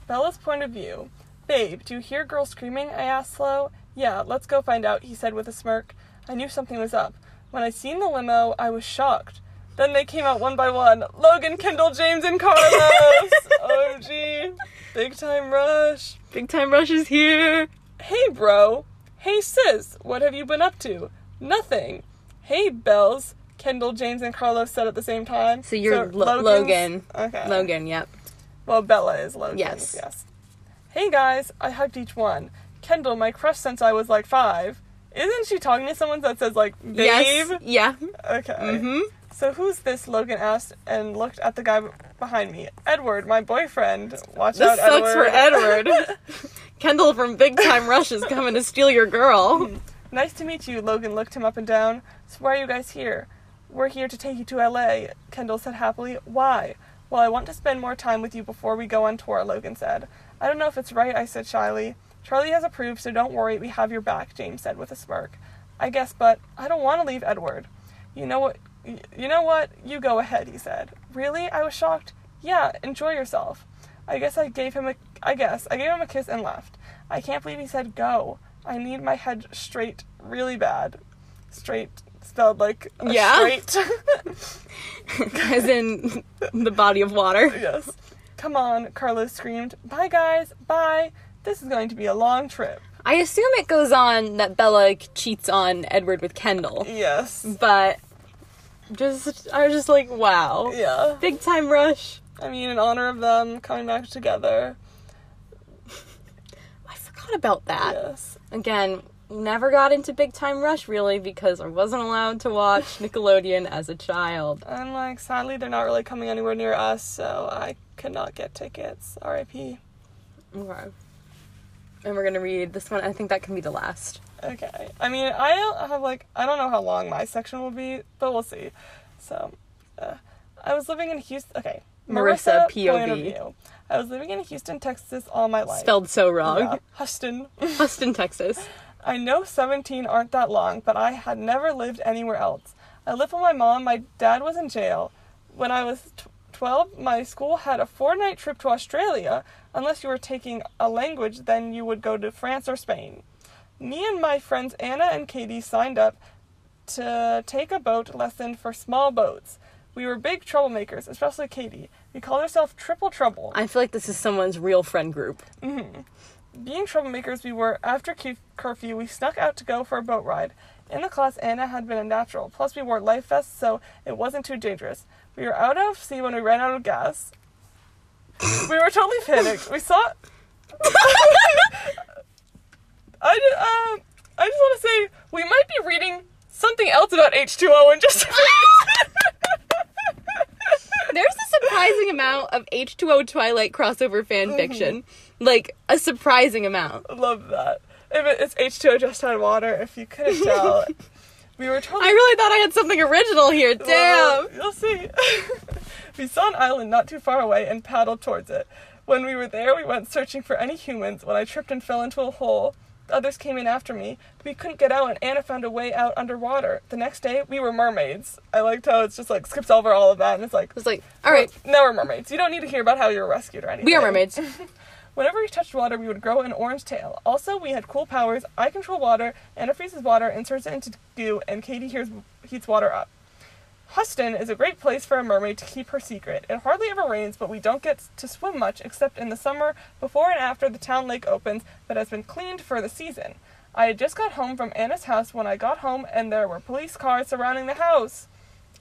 Bella's point of view. Babe, do you hear girls screaming? I asked slow. Yeah, let's go find out, he said with a smirk. I knew something was up. When I seen the limo, I was shocked. Then they came out one by one. Logan, Kendall, James, and Carlos! OMG. Big time rush. Big time rush is here. Hey, bro. Hey, sis. What have you been up to? Nothing. Hey, Bells. Kendall, James, and Carlos said at the same time. So you're Lo- Logan's- Logan. Okay. Logan. Yep. Well, Bella is Logan. Yes. Yes. Hey guys, I hugged each one. Kendall, my crush since I was like five. Isn't she talking to someone that says like babe? Yes. Yeah. Okay. Mm-hmm. So who's this? Logan asked and looked at the guy behind me. Edward, my boyfriend. Watch This out, sucks for Edward. Kendall from Big Time Rush is coming to steal your girl. nice to meet you. Logan looked him up and down. So why are you guys here? We're here to take you to LA. Kendall said happily. Why? Well, I want to spend more time with you before we go on tour. Logan said. I don't know if it's right. I said shyly. Charlie has approved, so don't worry, we have your back, James said with a smirk. I guess, but I don't want to leave Edward. You know what? You know what? You go ahead, he said. Really? I was shocked. Yeah, enjoy yourself. I guess I gave him a I guess I gave him a kiss and left. I can't believe he said go. I need my head straight really bad. Straight spelled like Yeah? straight. As in the body of water. yes. Come on, Carlos screamed. Bye guys. Bye. This is going to be a long trip. I assume it goes on that Bella cheats on Edward with Kendall. Yes. But just I was just like, wow. Yeah. Big time rush. I mean, in honor of them coming back together. I forgot about that. Yes. Again, never got into Big Time Rush really because I wasn't allowed to watch Nickelodeon as a child. And like, sadly, they're not really coming anywhere near us, so I could not get tickets. R.I.P. Okay. And we're gonna read this one. I think that can be the last. Okay. I mean, I don't have like I don't know how long my section will be, but we'll see. So, uh, I was living in Houston. Okay. Marissa, of POV. I was living in Houston, Texas all my life. Spelled so wrong. Yeah. Houston. Austin, Texas. I know 17 aren't that long, but I had never lived anywhere else. I lived with my mom. My dad was in jail. When I was t- 12, my school had a four night trip to Australia. Unless you were taking a language, then you would go to France or Spain. Me and my friends Anna and Katie signed up to take a boat lesson for small boats. We were big troublemakers, especially Katie. We called ourselves Triple Trouble. I feel like this is someone's real friend group. Mm-hmm. Being troublemakers, we were. After cu- curfew, we snuck out to go for a boat ride. In the class, Anna had been a natural. Plus, we wore life vests, so it wasn't too dangerous. We were out of sea when we ran out of gas. we were totally panicked. We saw. I ju- um, I just want to say we might be reading something else about H2O in just a minute. There's a surprising amount of H2O Twilight crossover fan mm-hmm. fiction. Like, a surprising amount. Love that. If it's H2O just had water, if you couldn't tell. we were totally I really thought I had something original here. Damn. Well, you'll see. we saw an island not too far away and paddled towards it. When we were there, we went searching for any humans when I tripped and fell into a hole. Others came in after me. We couldn't get out, and Anna found a way out underwater. The next day, we were mermaids. I liked how it's just like skips over all of that, and it's like, It's like, all right, now we're mermaids. You don't need to hear about how you were rescued or anything. we are mermaids. Whenever we touched water, we would grow an orange tail. Also, we had cool powers. I control water, Anna freezes water and turns it into goo, and Katie hears, heats water up. Huston is a great place for a mermaid to keep her secret. It hardly ever rains, but we don't get to swim much except in the summer before and after the town lake opens that has been cleaned for the season. I had just got home from Anna's house when I got home and there were police cars surrounding the house.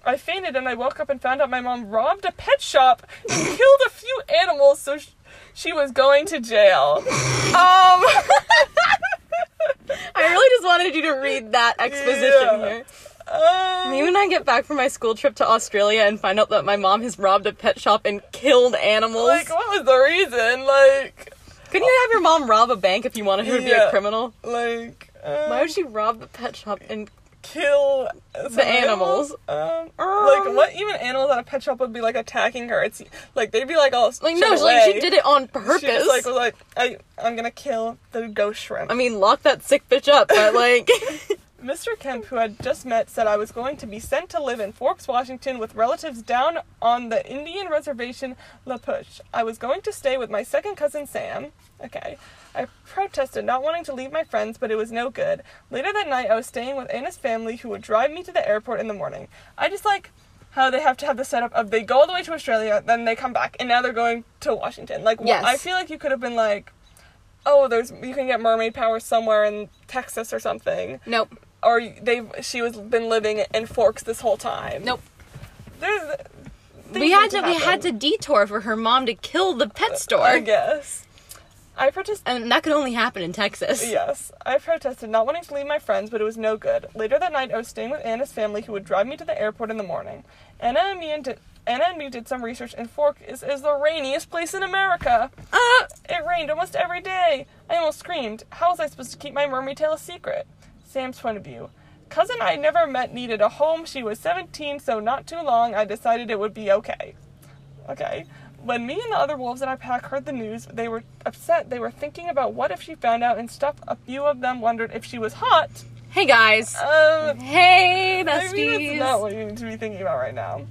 I fainted and I woke up and found out my mom robbed a pet shop and killed a few animals so sh- she was going to jail. Um I really just wanted you to read that exposition Yeah. here. Um, Me when I get back from my school trip to Australia and find out that my mom has robbed a pet shop and killed animals. like what was the reason? Like Couldn't you have your mom rob a bank if you wanted her to be a criminal? like um, Why would she rob the pet shop and kill the animals? Um, Um. like what even animals at a pet shop would be like attacking her? It's like they'd be like all like no, she, like, she did it on purpose. She just like was like I I'm gonna kill the ghost shrimp. I mean, lock that sick bitch up, but like, Mr. Kemp, who had just met, said I was going to be sent to live in Forks, Washington, with relatives down on the Indian reservation La Push. I was going to stay with my second cousin Sam. Okay. I protested, not wanting to leave my friends, but it was no good. Later that night, I was staying with Anna's family, who would drive me to the airport in the morning. I just like how they have to have the setup of they go all the way to Australia, then they come back, and now they're going to Washington. Like, Yes. I feel like you could have been like, oh, there's you can get mermaid powers somewhere in Texas or something nope, or they she was been living in Forks this whole time. nope. There's We had to, we had to detour for her mom to kill the pet store. I guess. I protest. and that could only happen in Texas. Yes, I protested, not wanting to leave my friends, but it was no good. Later that night, I was staying with Anna's family, who would drive me to the airport in the morning. Anna and me and did, Anna and me did some research, and Fork is, is the rainiest place in America. Ah, It rained almost every day. I almost screamed. How was I supposed to keep my mermaid tale a secret? Sam's point of view. Cousin I never met needed a home. She was 17, so not too long. I decided it would be okay. Okay. When me and the other wolves in our pack heard the news, they were upset. They were thinking about what if she found out and stuff. A few of them wondered if she was hot. hey guys. Um, Hey, maybe that's not what you need to be thinking about right now.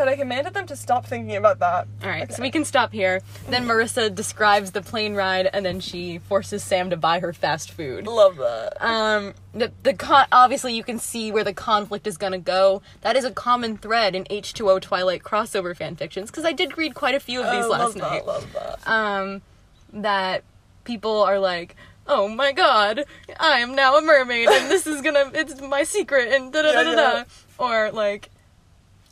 But I commanded them to stop thinking about that. All right, so we can stop here. Then Marissa describes the plane ride, and then she forces Sam to buy her fast food. love that. Um, the the con- obviously you can see where the conflict is gonna go. That is a common thread in H2O Twilight crossover fan fictions because I did read quite a few of these Oh, last love night. That, love that. Um, that people are like, oh my god, I am now a mermaid, and this is gonna it's my secret, and da da da da da, or like.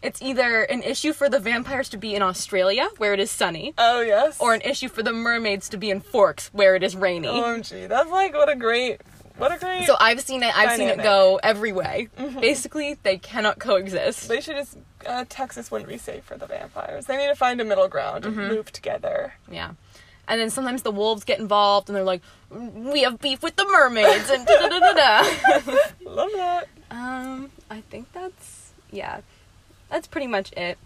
It's either an issue for the vampires to be in Australia, where it is sunny, Oh yes. or an issue for the mermaids to be in Forks, where it is rainy. OMG, that's like what a great, what a great. So I've seen it. I've seen it go every way. Basically, they cannot coexist. they should just uh, Texas wouldn't be safe for the vampires. They need to find a middle ground and Mm-hmm. move together. Yeah. And then sometimes the wolves get involved, and they're like, "We have beef with the mermaids," and da da da da da. Love that. Um, I think that's yeah, that's pretty much it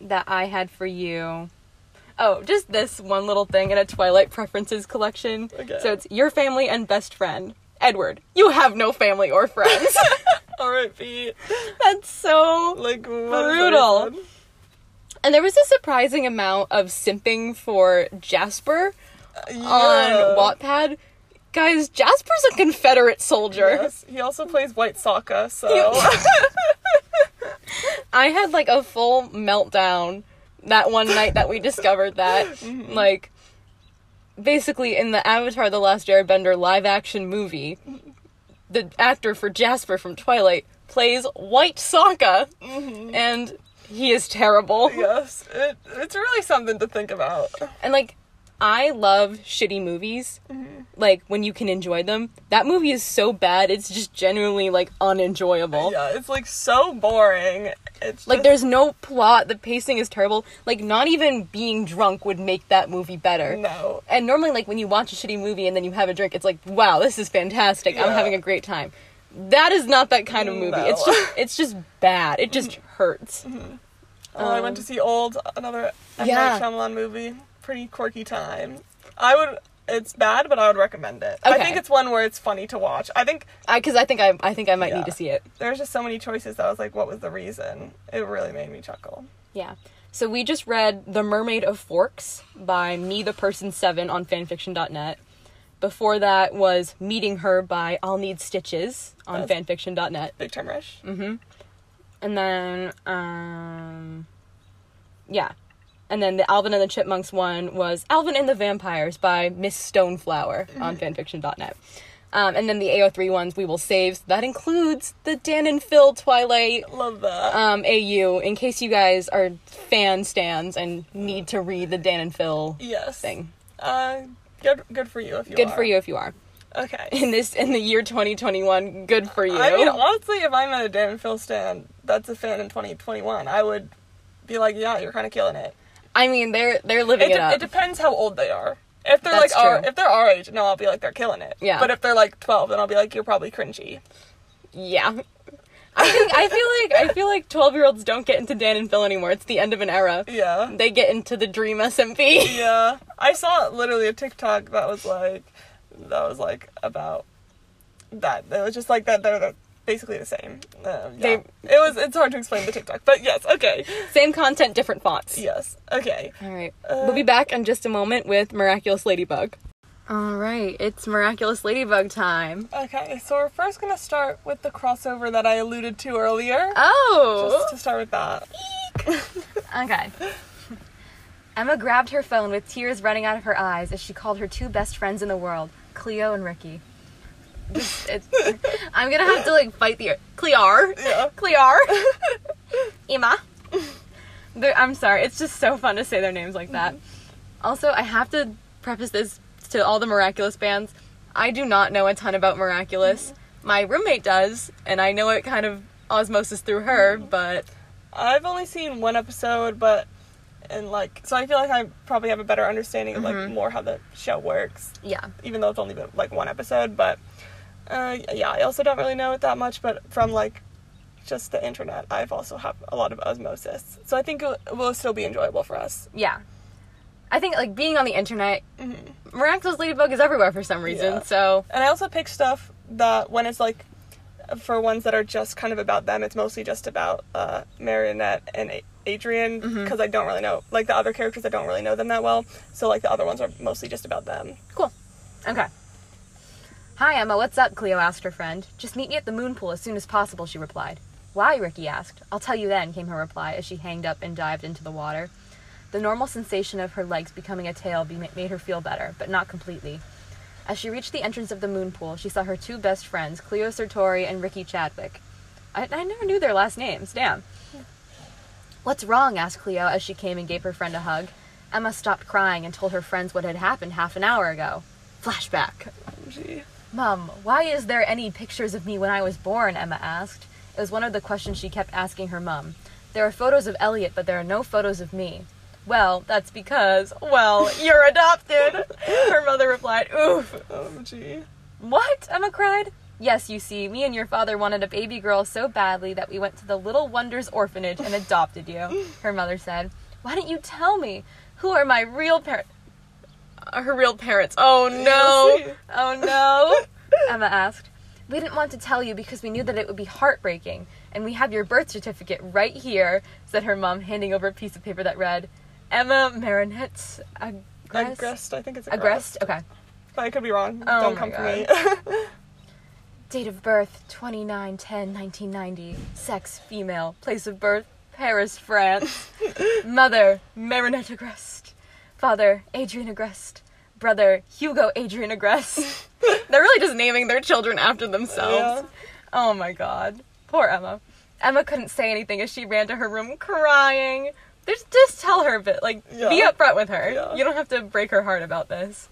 that I had for you. Oh, just this one little thing in a Twilight preferences collection. Okay. So it's your family and best friend. Edward, you have no family or friends. All right, Pete. that's so Like Brutal. And there was a surprising amount of simping for Jasper uh, Yeah. on Wattpad. Guys, Jasper's a Confederate soldier. Yes. He also plays White Sokka, so I had like a full meltdown that one night that we discovered that. Mm-hmm. Like, basically, in the Avatar The Last Airbender live action movie, the actor for Jasper from Twilight plays White Sokka, and he is terrible. Mm-hmm. yes, it, it's really something to think about. And like, I love shitty movies. Mm-hmm. Like when you can enjoy them. That movie is so bad; it's just genuinely like unenjoyable. Yeah, it's like so boring. It's Like just- there's no plot. The pacing is terrible. Like not even being drunk would make that movie better. no. And normally, like when you watch a shitty movie and then you have a drink, it's like, wow, this is fantastic. I'm having a great time. That is not that kind of movie. No. It's just it's just bad. It just mm-hmm. hurts. Mm-hmm. Oh, I went um, to see Old, another M. Yeah. Night Shyamalan movie. Pretty quirky time. I would it's bad, but I would recommend it. I think it's one where it's funny to watch. I think I because I think I I think I might Yeah. need to see it. there's just so many choices that I was like, what was the reason? It really made me chuckle. Yeah. So we just read The Mermaid of Forks by Me the Person 7 on fanfiction.net. Before that was Meeting Her by I'll Need Stitches on That's- fanfiction.net. Big time rush. Mm-hmm. And then um yeah. And then the Alvin and the Chipmunks one was Alvin and the Vampires by Miss Stoneflower on fanfiction.net. Um, and then the AO3 ones we will save. So that includes the Dan and Phil Twilight Love that. um, AU in case you guys are fan stands and need to read the Dan and Phil yes. thing. Uh, good. Good for you if you. Are. Good are. for you if you are. Okay. In this in the year 2021, good for you. I mean, honestly, if I'm at a Dan and Phil stand that's a fan in 2021, I would be like, yeah, you're kind of killing it. I mean, they're they're living It, it, de- it depends how old they are. If they're That's like our, true. if they're our age, no, I'll be like they're killing it. Yeah. But if they're like 12, then I'll be like you're probably cringy. yeah. I think I feel like I feel like 12 year olds don't get into Dan and Phil anymore. It's the end of an era. Yeah. They get into the Dream SMP. Yeah. I saw literally a TikTok that was like that was like about that. It was just like that they're the- basically the same. Um, yeah. They- it was it's hard to explain the TikTok, but yes, okay. Same content, different fonts. Yes. Okay. All right. Uh, we'll be back in just a moment with Miraculous Ladybug. All right, it's Miraculous Ladybug time. Okay, so we're first gonna start with the crossover that I alluded to earlier. Oh. Just to start with that. Okay. Emma grabbed her phone with tears running out of her eyes as she called her two best friends in the world, Cleo and Rikki. I'm gonna have to like fight the Clear. Yeah. Clear. Emma. I'm sorry. It's just so fun to say their names like that. Mm-hmm. Also, I have to preface this to all the Miraculous bands. I do not know a ton about Miraculous. Mm-hmm. My roommate does, and I know it kind of osmosis through her, mm-hmm. but I've only seen one episode, but and like so I feel like I probably have a better understanding of like Mm-hmm. more how the show works. yeah. even though it's only been like one episode. But uh, yeah, I also don't really know it that much. But from like just the internet, I've also have a lot of osmosis, so I think it will still be enjoyable for us. yeah. I think like being on the internet, Miraculous Ladybug is everywhere for some reason. Yeah. So And I also pick stuff that when it's like for ones that are just kind of about them, it's mostly just about uh, Marionette and A- Adrien because I don't really know like the other characters. I don't really know them that well, so like the other ones are mostly just about them. cool. Okay. Hi Emma, what's up? Cleo asked her friend. Just meet me at the moon pool as soon as possible. She replied. Why? Rikki asked. I'll tell you then. Came her reply as she hanged up and dived into the water. The normal sensation of her legs becoming a tail made her feel better, but not completely. As she reached the entrance of the moon pool, she saw her two best friends, Cleo Sertori and Rikki Chadwick. I, I never knew their last names. Damn. What's wrong? asked Cleo as she came and gave her friend a hug. Emma stopped crying and told her friends what had happened half an hour ago. Flashback. Oh, gee. Mum, why is there any pictures of me when I was born? Emma asked. It was one of the questions she kept asking her mum. There are photos of Elliot, but there are no photos of me. Well, that's because, well, you're adopted. Her mother replied, Oof. Oh, gee. What? Emma cried. Yes, you see, me and your father wanted a baby girl so badly that we went to the Little Wonders orphanage and adopted you, her mother said. Why didn't you tell me? Who are my real parents? Her real parents. Oh no. Oh no. Emma asked. We didn't want to tell you because we knew that it would be heartbreaking. And we have your birth certificate right here, said her mom, handing over a piece of paper that read, Emma Marinette Agreste. Agreste, I think it's Agreste? Okay. But I could be wrong. Oh Don't come God. for me. Date of birth 29 10 1990. Sex female. Place of birth Paris, France. Mother Marinette Agreste. Father Adrien Agreste. Brother Hugo Adrien Agreste. They're really just naming their children after themselves. Yeah. Oh my god. Poor Emma. Emma couldn't say anything as she ran to her room crying. Just, just tell her a bit. Like, be upfront with her. Yeah. You don't have to break her heart about this.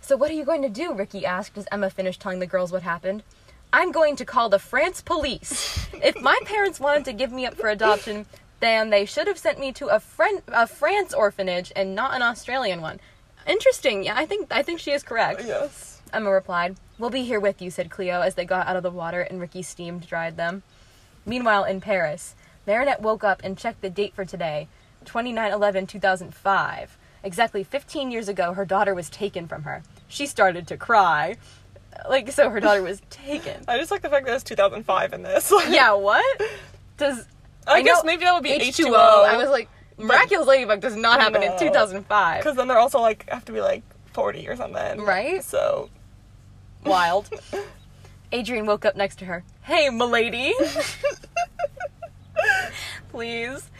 So what are you going to do? Rikki asked as Emma finished telling the girls what happened. I'm going to call the France police. if my parents wanted to give me up for adoption, then they should have sent me to a Fren- a France orphanage and not an Australian one. Interesting. Yeah, I think I think she is correct. yes. Emma replied. We'll be here with you, said Cleo as they got out of the water and Rikki steamed dried them. Meanwhile, in Paris, Marinette woke up and checked the date for today 29 11 2005. Exactly 15 years ago, her daughter was taken from her. She started to cry. Like, so her daughter was taken. I just like the fact that it's 2005 in this. yeah, what? Does. I, guess maybe that would be H2O. H2O. I was like, Miraculous Ladybug does not happen in 2005. because then they're also like have to be like 40 or something, Right? So Wild. Adrien woke up next to her. Hey, milady. Please.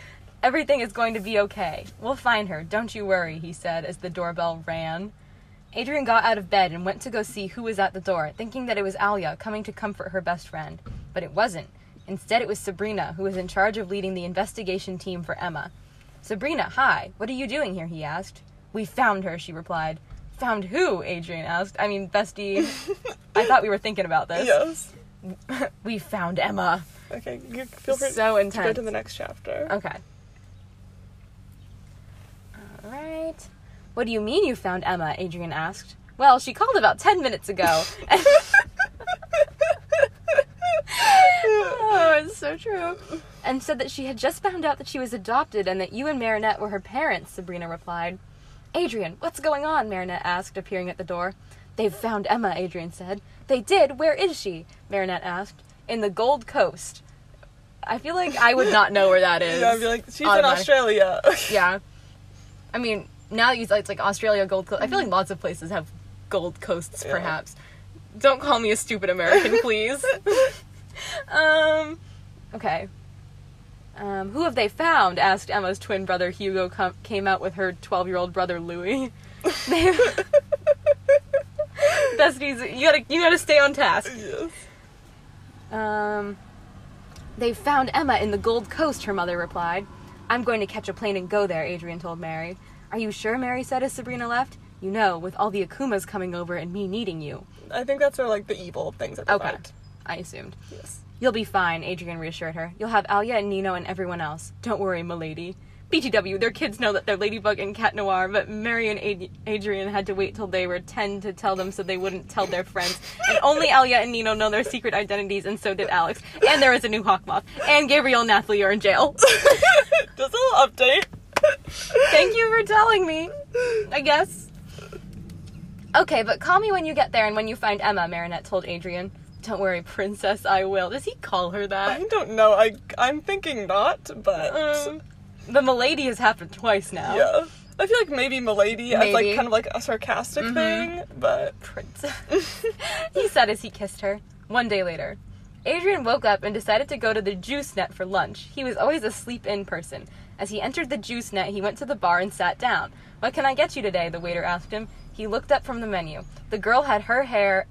Everything is going to be okay. We'll find her, don't you worry, he said as the doorbell rang. Adrien got out of bed and went to go see who was at the door, thinking that it was Alya coming to comfort her best friend. But it wasn't. Instead, it was Sabrina, who was in charge of leading the investigation team for Emma. Sabrina, hi. What are you doing here? he asked. We found her, she replied. Found who? Adrien asked. I mean, bestie. I thought we were thinking about this. yes. we found Emma. Okay, you feel free So to go intense. to the next chapter. Okay. All right. What do you mean you found Emma? Adrien asked. Well, she called about 10 minutes ago. oh, it's so true. And said that she had just found out that she was adopted and that you and Marinette were her parents, Sabrina replied. Adrien, what's going on? Marinette asked, appearing at the door. They've found Emma, Adrien said. They did? Where is she? Marinette asked. In the Gold Coast. I feel like I would not know where that is. Yeah, I'd be like, she's in Australia. Yeah. I mean, now that you say it's like Australia Gold Coast, I feel like mm-hmm. lots of places have Gold Coasts, Yeah. perhaps. Don't call me a stupid American, please. Um, okay. Um, who have they found? asked Emma's twin brother Hugo. Com- came out with her twelve-year-old brother Louis. Besties, you gotta you gotta stay on task. yes. Um, they found Emma in the Gold Coast, her mother replied. I'm going to catch a plane and go there, Adrien told Mary. Are you sure? Mary said as Sabrina left. You know, with all the Akumas coming over and me needing you. I think that's where like the evil things are. Okay. Provoked. I assumed. Yes. You'll be fine, Adrien reassured her. You'll have Alya and Nino and everyone else. Don't worry, milady. BTW, their kids know that they're Ladybug and Cat Noir, but Mary and Ad- Adrien had to wait till they were 10 to tell them so they wouldn't tell their friends. And only Alya and Nino know their secret identities, and so did Alex. And there is a new Hawkmoth. And Gabriel and Nathalie are in jail. Just a little update. Thank you for telling me. I guess. Okay, but call me when you get there and when you find Emma, Marinette told Adrien. Don't worry, princess, I will. Does he call her that? I don't know. I I'm thinking not, but Um, the milady has happened twice now. yeah. I feel like maybe Milady as like kind of like a sarcastic Mhm. thing, but Princess. he said as he kissed her. One day later, Adrien woke up and decided to go to the JuiceNet for lunch. He was always a sleep in person. As he entered the JuiceNet, he went to the bar and sat down. What can I get you today? the waiter asked him. He looked up from the menu. The girl had her hair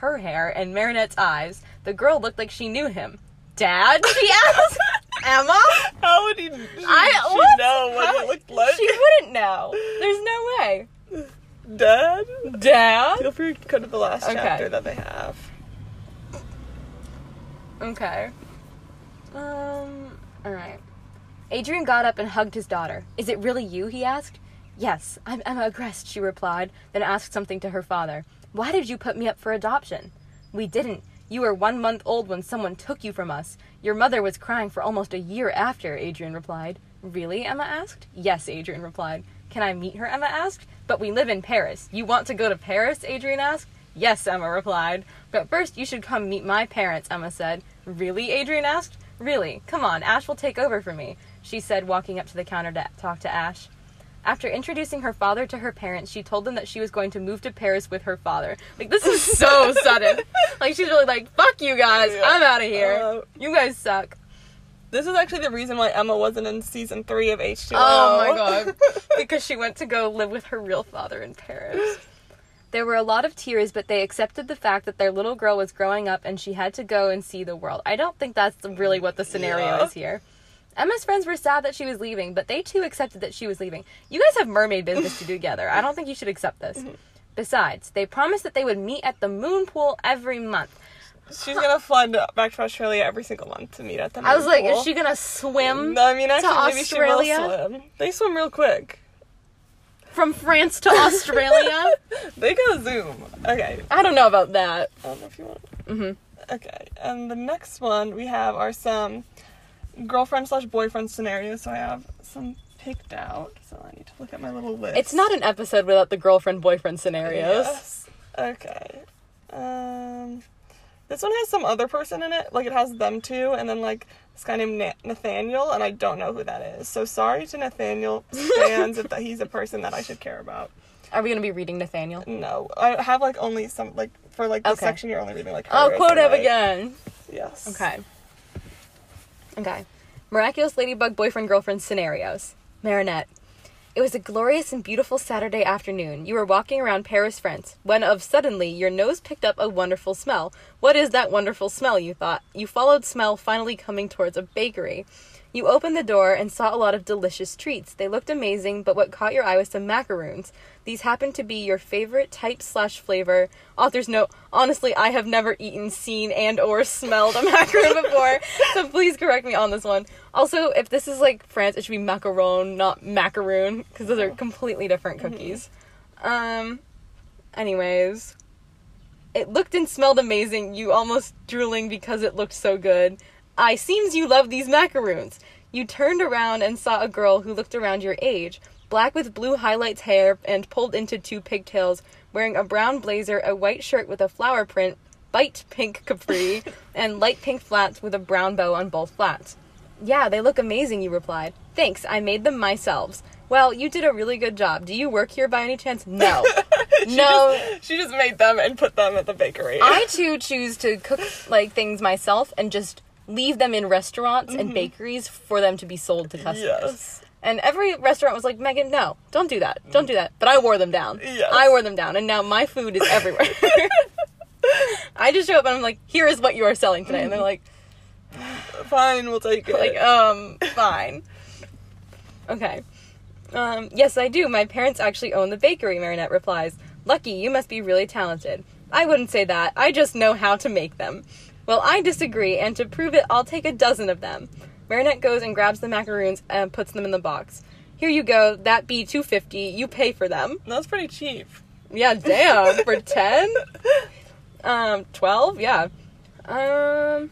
her hair and Marinette's eyes. The girl looked like she knew him. Dad? She asked. Emma? how would he? She, I she what? know what How- it looked like? She wouldn't know. There's no way. Dad. Dad? Feel free to go to the last Okay. chapter that they have. Okay. Um, alright. Adrien got up and hugged his daughter. Is it really you? he asked. Yes, I'm Emma Agreste, she replied, then asked something to her father. Why did you put me up for adoption? We didn't. You were one month old when someone took you from us. Your mother was crying for almost a year after, Adrien replied. Really? Emma asked. Yes, Adrien replied. Can I meet her? Emma asked. But we live in Paris. You want to go to Paris? Adrien asked. Yes, Emma replied. But first you should come meet my parents, Emma said. Really? Adrien asked. Really? Come on, Ash will take over for me, she said, walking up to the counter to talk to Ash. After introducing her father to her parents, she told them that she was going to move to Paris with her father. Like, this is so sudden. Like, she's really like, fuck you guys, Yeah. I'm out of here. Uh, you guys suck. This is actually the reason why Emma wasn't in season three of H2O. Oh my god. because she went to go live with her real father in Paris. There were a lot of tears, but they accepted the fact that their little girl was growing up and she had to go and see the world. I don't think that's really what the scenario Yeah. is here. Emma's friends were sad that she was leaving, but they too accepted that she was leaving. You guys have mermaid business to do together. I don't think you should accept this. Besides, they promised that they would meet at the moon pool every month. She's gonna fly back to Australia every single month to meet at the. Moon pool. I was like, pool. is she gonna swim No, I mean, actually, maybe Australia? she will swim. They swim real quick. from France to Australia? They go zoom. Okay, I don't know about that. I don't know if you want. Mm-hmm. Okay, and the next one we have are some girlfriend slash boyfriend scenarios. So I have some picked out. So I need to look at my little list. It's not an episode without the girlfriend boyfriend scenarios. Yes. Okay. Um, this one has some other person in it. Like it has them two, and then like this guy named Na- Nathaniel, and I don't know who that is. So sorry to Nathaniel fans if that he's a person that I should care about. Are we gonna be reading Nathaniel? No, I have like only some like for like the Okay. section you're only reading like. Oh, her quote him again. Yes. Okay. Okay. Miraculous ladybug boyfriend girlfriend scenarios. Marinette. It was a glorious and beautiful Saturday afternoon. You were walking around Paris, France, when of suddenly your nose picked up a wonderful smell. What is that wonderful smell? You thought. You followed smell finally coming towards a bakery. You opened the door and saw a lot of delicious treats. They looked amazing, but what caught your eye was some macaroons. These happened to be your favorite type slash flavor. Author's note: Honestly, I have never eaten, seen, and or smelled a macaroon before, so please correct me on this one. Also, if this is like France, it should be macaron, not macaroon, because those are completely different cookies. Um. Anyways, it looked and smelled amazing. You almost drooling because it looked so good. I seems you love these macaroons. You turned around and saw a girl who looked around your age, black with blue highlights hair and pulled into two pigtails, wearing a brown blazer, a white shirt with a flower print, light pink capri, and light pink flats with a brown bow on both flats. Yeah, they look amazing, you replied. Thanks, I made them myself. Well, you did a really good job. Do you work here by any chance? No. She no. just- she just made them and put them at the bakery. I too choose to cook like things myself and just leave them in restaurants and bakeries for them to be sold to customers. Yes. And every restaurant was like, Megan, no, don't do that. Don't do that. But I wore them down. Yes. I wore them down, and now my food is everywhere. I just show up and I'm like, here is what you are selling today. And they're like, Fine, we'll take it. like, um, fine. Okay. Um, yes, I do. My parents actually own the bakery, Marinette replies. Lucky, you must be really talented. I wouldn't say that. I just know how to make them. Well, I disagree, and to prove it, I'll take a dozen of them. Marinette goes and grabs the macaroons and puts them in the box. Here you go. That be two fifty. You pay for them. That's pretty cheap. Yeah, damn. for ten? Um, twelve? Yeah. Um.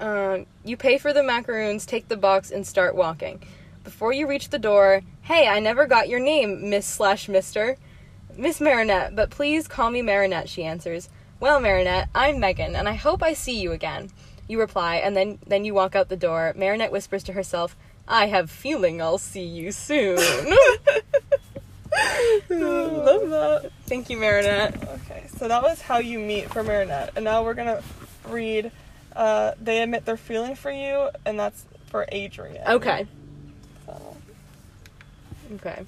Um, you pay for the macaroons, take the box, and start walking. Before you reach the door, hey, I never got your name, Miss slash Mister. Miss Marinette, but please call me Marinette, she answers. Well, Marinette, I'm Megan, and I hope I see you again. You reply, and then, then you walk out the door. Marinette whispers to herself, I have feeling I'll see you soon. Love that. Thank you, Marinette. Okay, so that was how you meet for Marinette, and now we're gonna read. Uh, they admit their feeling for you, and that's for Adrien. Okay. So, Okay.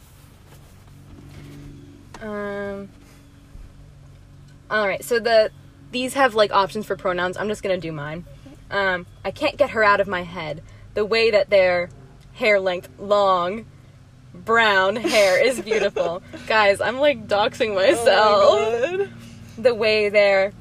Um. All right. So the these have like options for pronouns. I'm just gonna do mine. Um. I can't get her out of my head. The way that their hair length, long, brown hair is beautiful. Guys, I'm like doxing myself. Oh my the way their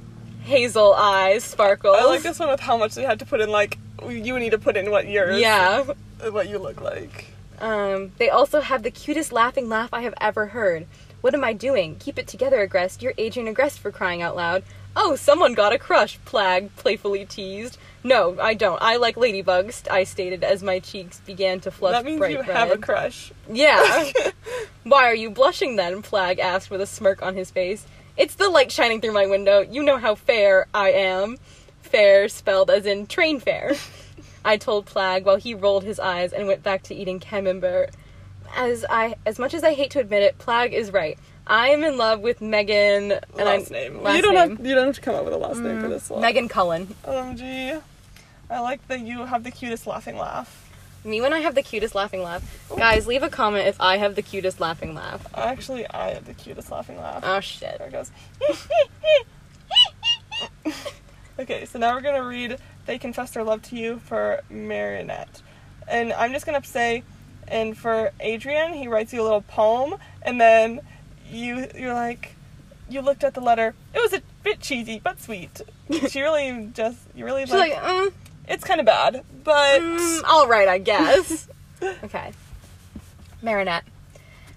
hazel eyes sparkle. I like this one with how much they had to put in. Like you need to put in what yours. Yeah. What you look like. Um, they also have the cutest laughing laugh I have ever heard. What am I doing? Keep it together, Agreste. You're Adrien Agreste for crying out loud. Oh, someone got a crush, Plagg playfully teased. No, I don't. I like ladybugs, I stated as my cheeks began to flush that means bright you red. have a crush. Yeah. Why are you blushing then? Plagg asked with a smirk on his face. It's the light shining through my window. You know how fair I am. Fair spelled as in train fare. I told Plagg while he rolled his eyes and went back to eating camembert. As I, as much as I hate to admit it, Plagg is right. I am in love with Megan. And last I, name. Last you don't name. Mm, have. You don't have to come up with a last name for this one. Megan Cullen. OMG. I like that you have the cutest laughing laugh. Me when I have the cutest laughing laugh. Guys, leave a comment if I have the cutest laughing laugh. Actually, I have the cutest laughing laugh. Oh shit. There it goes. okay, so now we're gonna read "They Confess Their Love to You" for Marionette, and I'm just gonna say, and for Adrien, he writes you a little poem, and then you you're like, you looked at the letter. It was a bit cheesy but sweet. she really just you really She's like, like. mm, it's kind of bad, but Mm, all right, I guess. okay. Marinette.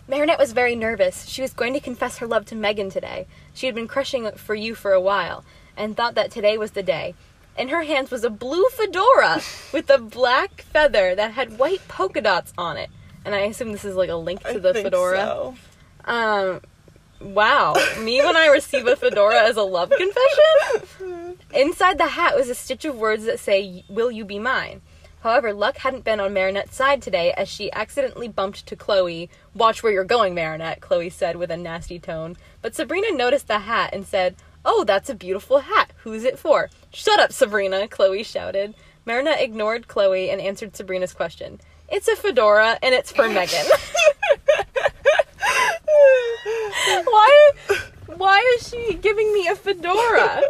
Marinette was very nervous. She was going to confess her love to Megan today. She had been crushing for you for a while, and thought that today was the day. In her hands was a blue fedora with a black feather that had white polka dots on it. And I assume this is like a link to I the think fedora. so. Um, wow. Me when I receive a fedora as a love confession? Inside the hat was a stitch of words that say, Will you be mine? However, luck hadn't been on Marinette's side today as she accidentally bumped to Chloe. Watch where you're going, Marinette, Chloe said with a nasty tone. But Sabrina noticed the hat and said, Oh, that's a beautiful hat. Who's it for? Shut up, Sabrina, Chloe shouted. Marinette ignored Chloe and answered Sabrina's question. It's a fedora and it's for Megan. why why is she giving me a fedora?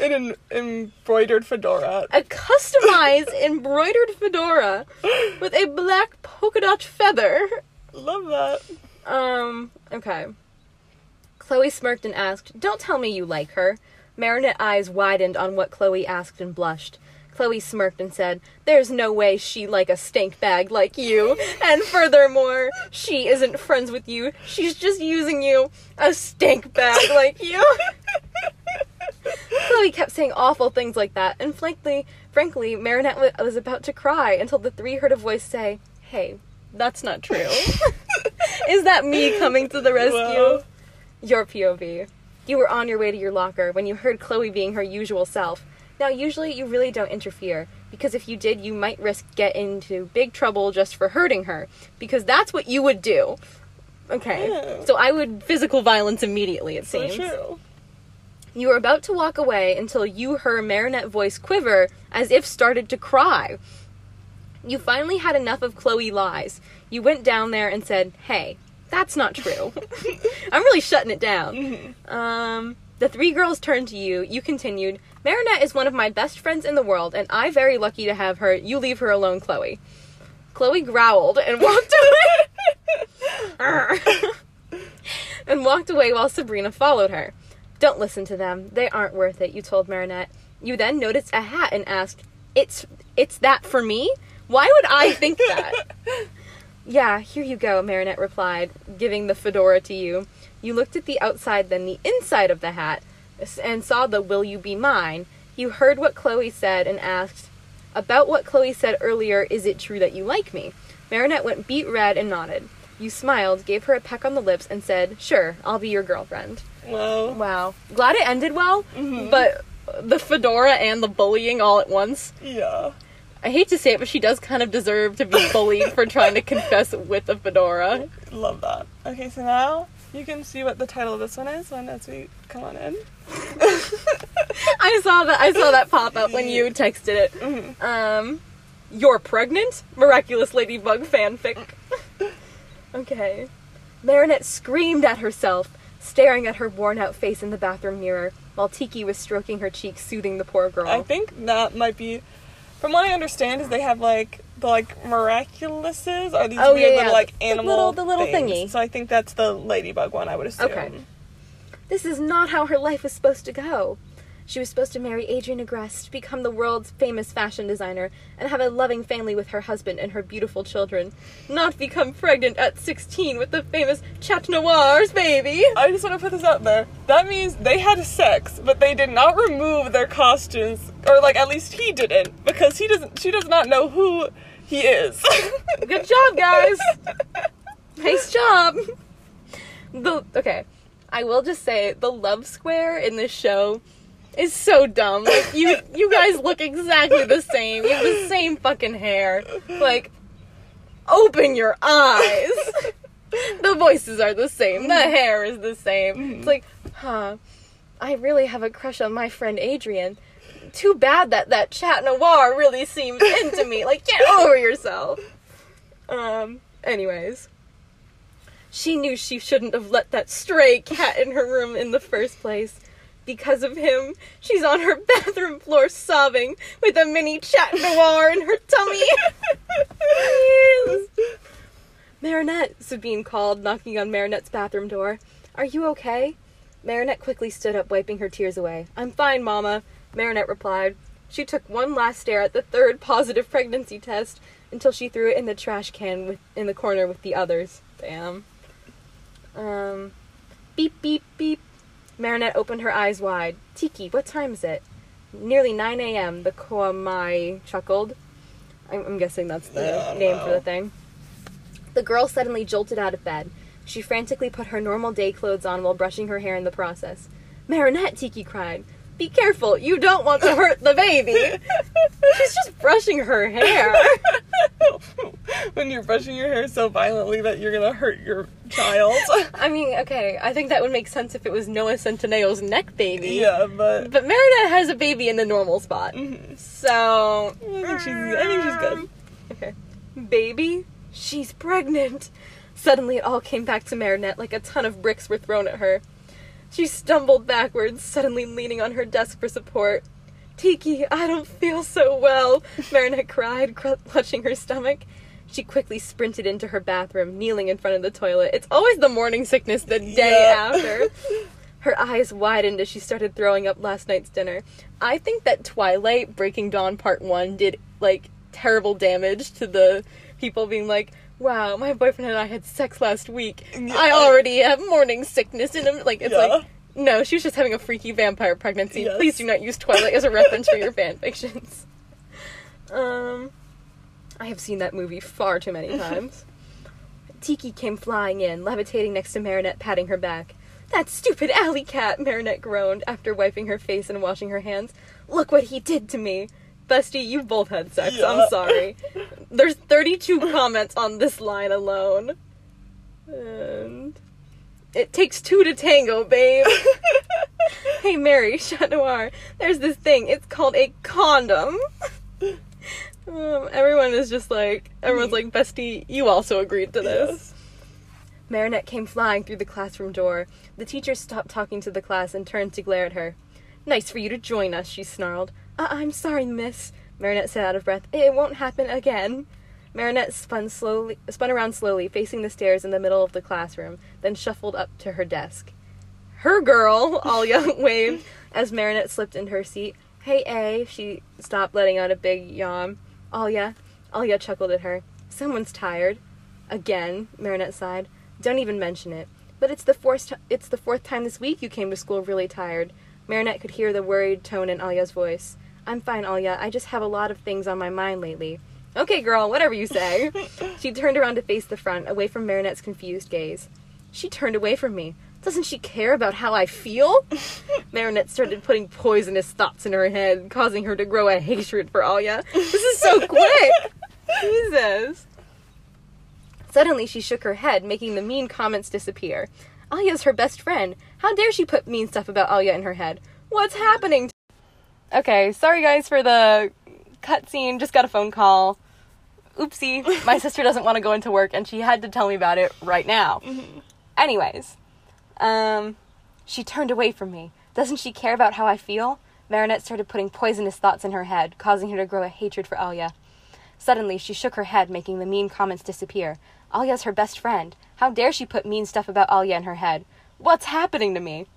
In an embroidered fedora. A customized embroidered fedora with a black polka dot feather. Love that. Um, okay. Chloe smirked and asked, Don't tell me you like her. Marinette eyes widened on what Chloe asked and blushed. Chloe smirked and said, There's no way she like a stink bag like you. And furthermore, she isn't friends with you. She's just using you. A stink bag like you. Chloe kept saying awful things like that, and frankly, frankly, Marinette wa- was about to cry until the three heard a voice say, Hey, that's not true. Is that me coming to the rescue? Well. Your POV. You were on your way to your locker when you heard Chloe being her usual self. Now, usually you really don't interfere, because if you did, you might risk get into big trouble just for hurting her, because that's what you would do. Okay, Yeah. so I would physical violence immediately, it So seems. true. You were about to walk away until you heard Marinette voice quiver as if started to cry. You finally had enough of Chloe lies. You went down there and said, Hey, that's not true. I'm really shutting it down. Um, the three girls turned to you. You continued, Marinette is one of my best friends in the world, and I'm very lucky to have her. You leave her alone, Chloe. Chloe growled and walked away. and walked away while Sabrina followed her. Don't listen to them. They aren't worth it, you told Marinette. You then noticed a hat and asked, It's it's that for me? Why would I think that? Yeah, here you go, Marinette replied, giving the fedora to you. You looked at the outside, then the inside of the hat, and saw the Will You Be Mine. You heard what Chloe said and asked, About what Chloe said earlier, is it true that you like me? Marinette went beet red and nodded. You smiled, gave her a peck on the lips, and said, Sure, I'll be your girlfriend. Well, Wow. Glad it ended well, mm-hmm. but the fedora and the bullying all at once. yeah. I hate to say it, but she does kind of deserve to be bullied for trying to confess with a fedora. Love that. Okay, so now you can see what the title of this one is when as we come on in. I saw that. I saw that pop up when you texted it. Um, you're pregnant? Miraculous Ladybug fanfic. okay. Marinette screamed at herself, staring at her worn-out face in the bathroom mirror, while Tikki was stroking her cheek, soothing the poor girl. I think that might be, from what I understand, is they have like the like miraculouses are these Oh, weird yeah, little yeah. like The animal little- the little things. thingy. So I think that's the ladybug one. I would assume. Okay. This is not how her life was supposed to go. She was supposed to marry Adrien Agreste, become the world's famous fashion designer, and have a loving family with her husband and her beautiful children. Not become pregnant at 16 with the famous Chat Noir's baby. I just want to put this out there. That means they had sex, but they did not remove their costumes, or like at least he didn't, because he doesn't. She does not know who he is. Good job, guys. nice job. The okay, I will just say the love square in this show is so dumb. Like you, you guys look exactly the same. You have the same fucking hair. Like, open your eyes. the voices are the same. The hair is the same. It's like, huh? I really have a crush on my friend Adrien. Too bad that that chat noir really seems into me. Like, get over yourself. Um, anyways. She knew she shouldn't have let that stray cat in her room in the first place. Because of him, she's on her bathroom floor sobbing with a mini chat noir in her tummy. Marinette, Sabine called, knocking on Marinette's bathroom door. Are you okay? Marinette quickly stood up, wiping her tears away. I'm fine, Mama, Marinette replied. She took one last stare at the third positive pregnancy test until she threw it in the trash can with, in the corner with the others. Damn. Um, beep, beep, beep. Marinette opened her eyes wide. Tikki, what time is it? Nearly 9 a.m., the kwami chuckled. I'm, I'm guessing that's the Yeah, name for the thing. The girl suddenly jolted out of bed. She frantically put her normal day clothes on while brushing her hair in the process. Marinette, Tikki cried. Be careful, you don't want to hurt the baby. She's just brushing her hair. when you're brushing your hair so violently that you're gonna hurt your child. I mean, okay, I think that would make sense if it was Noah Centineo's neck baby. yeah, but But Marinette has a baby in the normal spot. Mhm. So. I think she's I think she's good. Okay. Baby? She's pregnant. Suddenly it all came back to Marinette like a ton of bricks were thrown at her. She stumbled backwards, suddenly leaning on her desk for support. Tikki, I don't feel so well, Marinette cried, cr- clutching her stomach. She quickly sprinted into her bathroom, kneeling in front of the toilet. It's always the morning sickness the day Yeah. after. Her eyes widened as she started throwing up last night's dinner. I think that Twilight Breaking Dawn Part 1 did like terrible damage to the people being like, wow, my boyfriend and I had sex last week. I already have morning sickness and I'm like it's Yeah. like no, she was just having a freaky vampire pregnancy. Yes. Please do not use Twilight as a reference for your fan fictions. Um I have seen that movie far too many times. Tikki came flying in, levitating next to Marinette, patting her back. That stupid alley cat, Marinette groaned after wiping her face and washing her hands. Look what he did to me. Bestie, you both had sex. Yeah. I'm sorry. There's 32 comments on this line alone. And it takes two to tango, babe. hey, Mary, Chat Noir, there's this thing. It's called a condom. Um, everyone is just like, everyone's like, Bestie, you also agreed to this. Yes. Marinette came flying through the classroom door. The teacher stopped talking to the class and turned to glare at her. Nice for you to join us, she snarled. I- I'm sorry, miss, Marinette said out of breath. It won't happen again. Marinette spun slowly, spun around slowly, facing the stairs in the middle of the classroom, then shuffled up to her desk. Her girl, Alya waved as Marinette slipped into her seat. Hey, A, she stopped, letting out a big yawn. Oh, Alya, oh, Alya chuckled at her. Someone's tired. Again, Marinette sighed. Don't even mention it. But it's the fourth ti- it's the fourth time this week you came to school really tired. Marinette could hear the worried tone in Alya's voice. I'm fine, Alya. I just have a lot of things on my mind lately. Okay, girl, whatever you say. she turned around to face the front, away from Marinette's confused gaze. She turned away from me. Doesn't she care about how I feel? Marinette started putting poisonous thoughts in her head, causing her to grow a hatred for Alya. This is so quick! Jesus. Suddenly, she shook her head, making the mean comments disappear. Alya's her best friend. How dare she put mean stuff about Alya in her head? What's happening? Okay, sorry guys for the cutscene. Just got a phone call. Oopsie. My sister doesn't want to go into work, and she had to tell me about it right now. Anyways, um, she turned away from me. Doesn't she care about how I feel? Marinette started putting poisonous thoughts in her head, causing her to grow a hatred for Alya. Suddenly, she shook her head, making the mean comments disappear. Alya's her best friend. How dare she put mean stuff about Alya in her head? What's happening to me?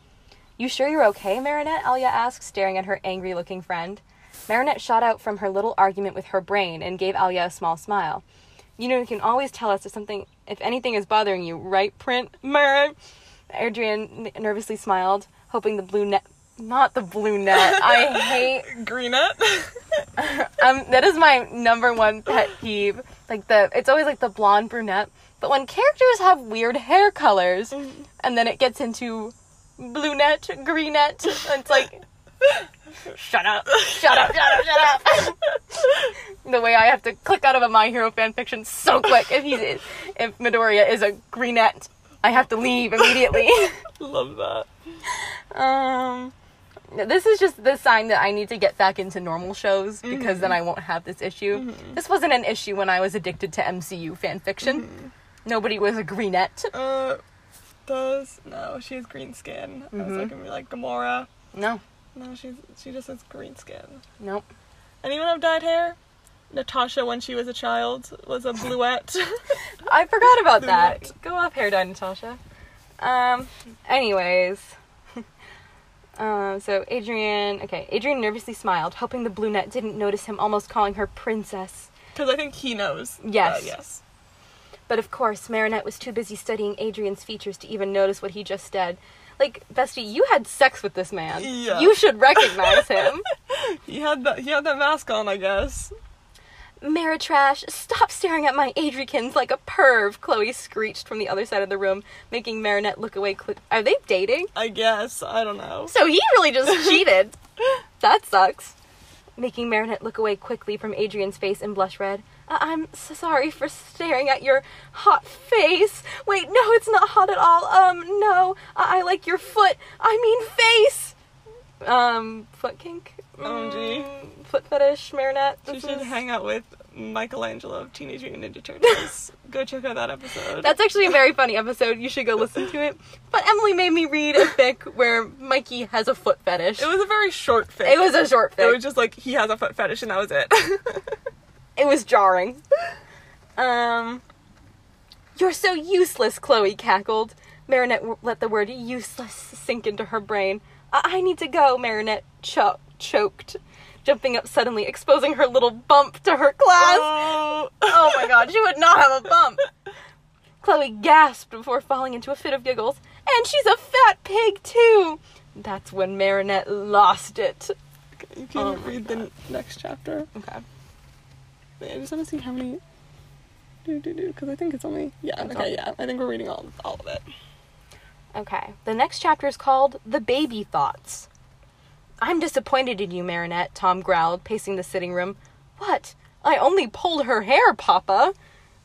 You sure you're okay, Marinette? Alya asked, staring at her angry looking friend. Marinette shot out from her little argument with her brain and gave Alya a small smile. You know, you can always tell us if something, if anything is bothering you, right, Print? Marin? Adrien nervously smiled, hoping the blue net. Not the blue net. I hate Greenette. um, that is my number one pet peeve. Like the, it's always like the blonde brunette. But when characters have weird hair colors, and then it gets into brunette, greenette, and it's like, shut up, shut up, shut up, shut up. the way I have to click out of a My Hero fanfiction so quick if he's if Midoriya is a greenette, I have to leave immediately. Love that. Um, this is just the sign that I need to get back into normal shows because then I won't have this issue. This wasn't an issue when I was addicted to MCU fan fiction. Nobody was a greenette. Uh, does no? She has green skin. I was like, gonna be like Gamora. No, No, she's she just has green skin. nope. Anyone have dyed hair? Natasha, when she was a child, was a bluette. I forgot about that. Go off, hair dye, Natasha. Um. Anyways. Um, so Adrien, okay, Adrien nervously smiled, hoping the brunette didn't notice him almost calling her princess. Because I think he knows. Yes. that, yes. But of course, Marinette was too busy studying Adrien's features to even notice what he just said. Like, bestie, you had sex with this man. Yeah. You should recognize him. He had that he had that mask on, I guess. Maritrash, stop staring at my Adrikins like a perv, Chloe screeched from the other side of the room, making Marinette look away. Cl- Are they dating? I guess. I don't know. So he really just cheated. That sucks. Making Marinette look away quickly from Adrien's face and blush red. I- I'm so sorry for staring at your hot face. Wait, no, it's not hot at all. Um, no, I, I like your foot. I mean face. Um, foot kink. OMG. Mm, foot fetish, Marinette. She should is- hang out with Michelangelo of Teenage Mutant Ninja Turtles. Go check out that episode. That's actually a very funny episode. You should go listen to it. But Emily made me read a fic where Mikey has a foot fetish. it was a very short fic. It was a short fic. It was just like he has a foot fetish and that was it. It was jarring. Um, you're so useless, Chloe cackled. Marinette w- let the word useless sink into her brain. I, I need to go, Marinette cho- choked, jumping up suddenly, exposing her little bump to her class. oh. oh my god, she would not have a bump. Chloe gasped before falling into a fit of giggles. And she's a fat pig, too! That's when Marinette lost it. Okay, You can Oh read the next chapter. Okay. Wait, I just want to see how many. Do do do because I think it's only yeah It's okay all- yeah I think we're reading all all of it. Okay. The next chapter is called The Baby Thoughts. I'm disappointed in you, Marinette, Tom growled, pacing the sitting room. What? I only pulled her hair, Papa.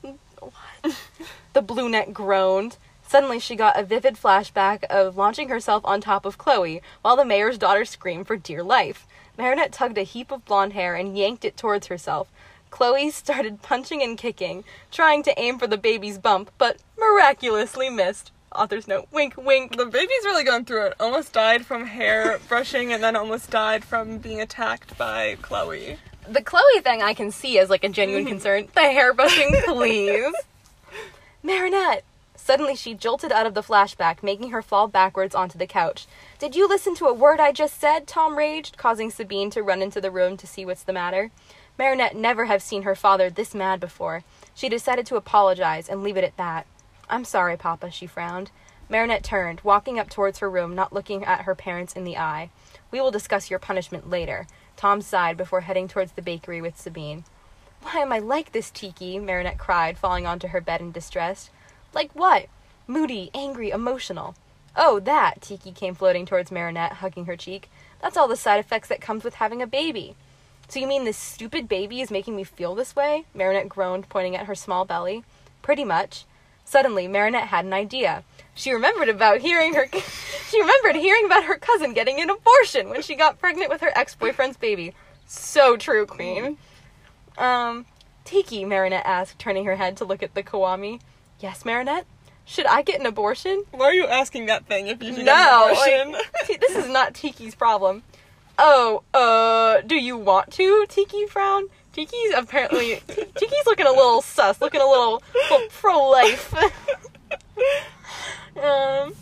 What? the brunette groaned. Suddenly, she got a vivid flashback of launching herself on top of Chloe while the mayor's daughter screamed for dear life. Marinette tugged a heap of blonde hair and yanked it towards herself. Chloe started punching and kicking, trying to aim for the baby's bump, but miraculously missed. Author's note wink, wink. The baby's really going through it. Almost died from hair brushing and then almost died from being attacked by Chloe. The Chloe thing I can see as like a genuine concern. The hair brushing, please. Marinette! Suddenly she jolted out of the flashback, making her fall backwards onto the couch. Did you listen to a word I just said? Tom raged, causing Sabine to run into the room to see what's the matter. Marinette never have seen her father this mad before. She decided to apologize and leave it at that. I'm sorry, Papa, she frowned. Marinette turned, walking up towards her room, not looking at her parents in the eye. We will discuss your punishment later. Tom sighed before heading towards the bakery with Sabine. Why am I like this, Tikki? Marinette cried, falling onto her bed in distress. Like what? Moody, angry, emotional. Oh, that! Tikki came floating towards Marinette, hugging her cheek. That's all the side effects that comes with having a baby. So you mean this stupid baby is making me feel this way? Marinette groaned, pointing at her small belly. Pretty much. Suddenly, Marinette had an idea. She remembered about hearing her she remembered hearing about her cousin getting an abortion when she got pregnant with her ex-boyfriend's baby. So true, Queen. Um, Tikki, Marinette asked, turning her head to look at the kwami. Yes, Marinette? Should I get an abortion? Why are you asking that thing if you should No, get an abortion? like, T- this is not Tikki's problem. Oh, uh, do you want to? Tikki frown. Tikki's apparently Tikki's looking a little sus, looking a little, little pro-life. um,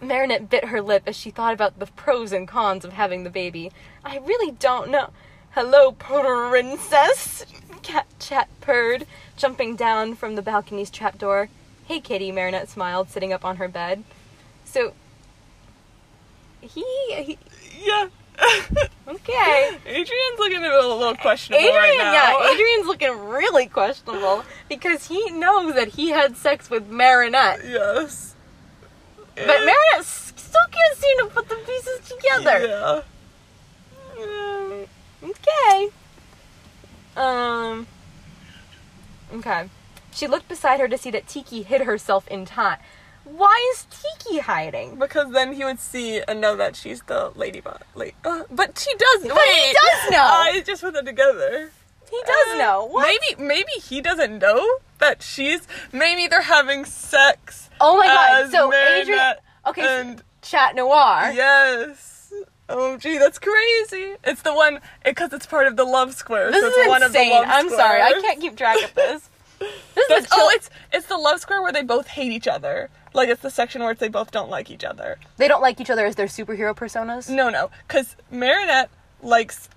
Marinette bit her lip as she thought about the pros and cons of having the baby. I really don't know. Hello, princess. Cat chat purred, jumping down from the balcony's trapdoor. Hey, kitty, Marinette smiled, sitting up on her bed. So, he, he yeah. okay. Adrien's looking a little, a little questionable Adrien, right now. yeah, Adrien's looking really questionable because he knows that he had sex with Marinette, Yes. but Marinette still can't seem to put the pieces together. Yeah. Um, okay. Um. Okay. She looked beside her to see that Tikki hid herself in time. Why is Tikki hiding? Because then he would see and know that she's the ladybug. Like, uh, but she does. But he does know. I just put them together. He does Uh, know. What? Maybe maybe he doesn't know that she's. Maybe they're having sex. Oh my god. So Adrien. Okay. so And Chat noir. yes. Oh gee, that's crazy. It's the one because it's part of the love square. This so is it's one of the insane. I'm sorry. I can't keep track of this. This is chill- oh, it's it's the love square where they both hate each other. Like it's the section where it's they both don't like each other. They don't like each other as their superhero personas. No, no, because Marinette likes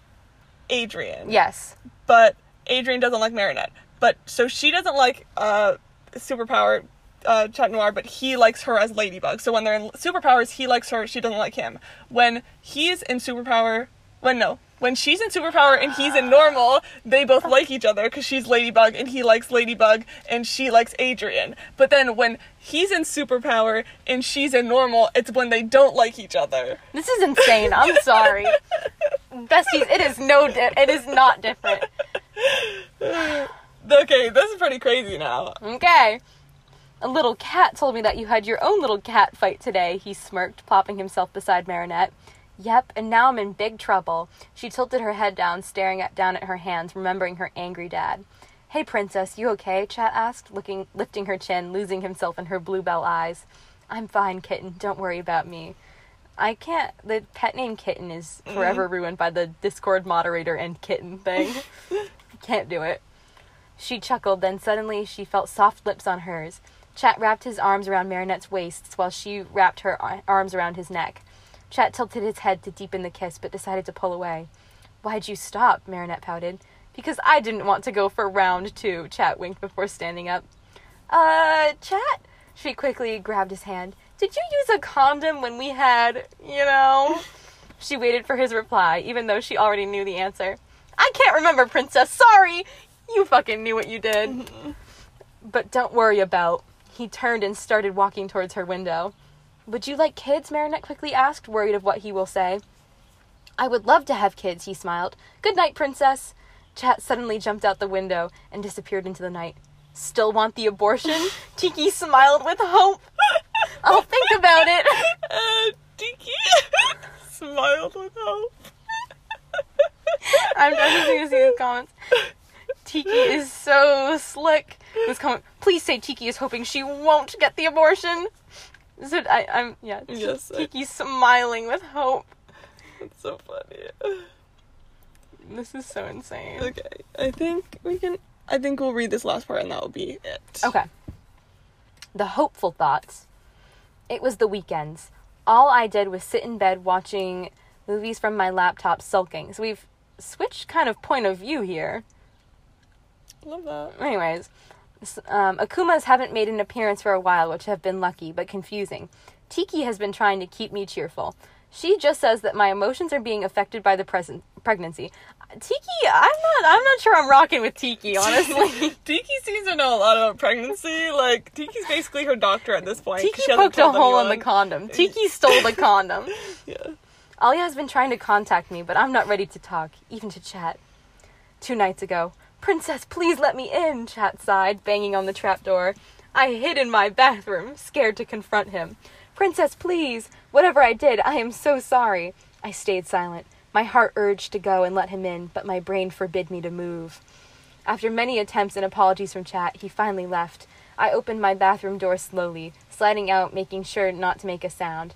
Adrien. Yes. but Adrien doesn't like Marinette. But so she doesn't like uh superpower uh, Chat Noir, but he likes her as Ladybug. So when they're in superpowers, he likes her, she doesn't like him. When he's in superpower, when no, when she's in superpower and he's in normal, they both like each other because she's Ladybug and he likes Ladybug and she likes Adrien. But then when he's in superpower and she's in normal, it's when they don't like each other. This is insane. I'm sorry. Besties, it is no di- it is not different. Okay, this is pretty crazy now. Okay. A little cat told me that you had your own little cat fight today, he smirked, plopping himself beside Marinette. Yep, and now I'm in big trouble. She tilted her head down, staring at, down at her hands, remembering her angry dad. Hey, princess, you okay? Chat asked, looking, lifting her chin, losing himself in her bluebell eyes. I'm fine, kitten. Don't worry about me. I can't. The pet name kitten is mm-hmm. forever ruined by the Discord moderator and kitten thing. can't do it. She chuckled, then suddenly she felt soft lips on hers. Chat wrapped his arms around Marinette's waist while she wrapped her arms around his neck. Chat tilted his head to deepen the kiss, but decided to pull away. Why'd you stop? Marinette pouted. Because I didn't want to go for round two, Chat winked before standing up. Uh, Chat? She quickly grabbed his hand. Did you use a condom when we had, you know? She waited for his reply, even though she already knew the answer. I can't remember, Princess. Sorry. You fucking knew what you did. But don't worry about. He turned and started walking towards her window. Would you like kids? Marinette quickly asked, worried of what he will say. I would love to have kids, he smiled. Good night, Princess. Chat suddenly jumped out the window and disappeared into the night. Still want the abortion? Tikki smiled with hope. I'll think about it. Uh, Tikki smiled with hope. I'm just going to see these comments. Tikki is so slick. This comment, please say Tikki is hoping she won't get the abortion. So I, I'm yeah. Yes, Tikki smiling with hope. That's so funny. This is so insane. Okay, I think we can. I think we'll read this last part and that will be it. Okay. The hopeful thoughts. It was the weekends. All I did was sit in bed watching movies from my laptop sulking. So we've switched kind of point of view here. Love that. Anyways, um, Akumas haven't made an appearance for a while, which have been lucky but confusing. Tikki has been trying to keep me cheerful. She just says that my emotions are being affected by the present pregnancy. Tikki, I'm not. I'm not sure I'm rocking with Tikki, honestly. Tikki seems to know a lot about pregnancy. Like Tikki's basically her doctor at this point. Tikki she poked a hole in the condom. Tiki stole the condom. Yeah. Alya has been trying to contact me, but I'm not ready to talk, even to chat. Two nights ago, Princess, please let me in, Chat sighed, banging on the trapdoor. I hid in my bathroom, scared to confront him. Princess, please! Whatever I did, I am so sorry. I stayed silent. My heart urged to go and let him in, but my brain forbid me to move. After many attempts and apologies from Chat, he finally left. I opened my bathroom door slowly, sliding out, making sure not to make a sound.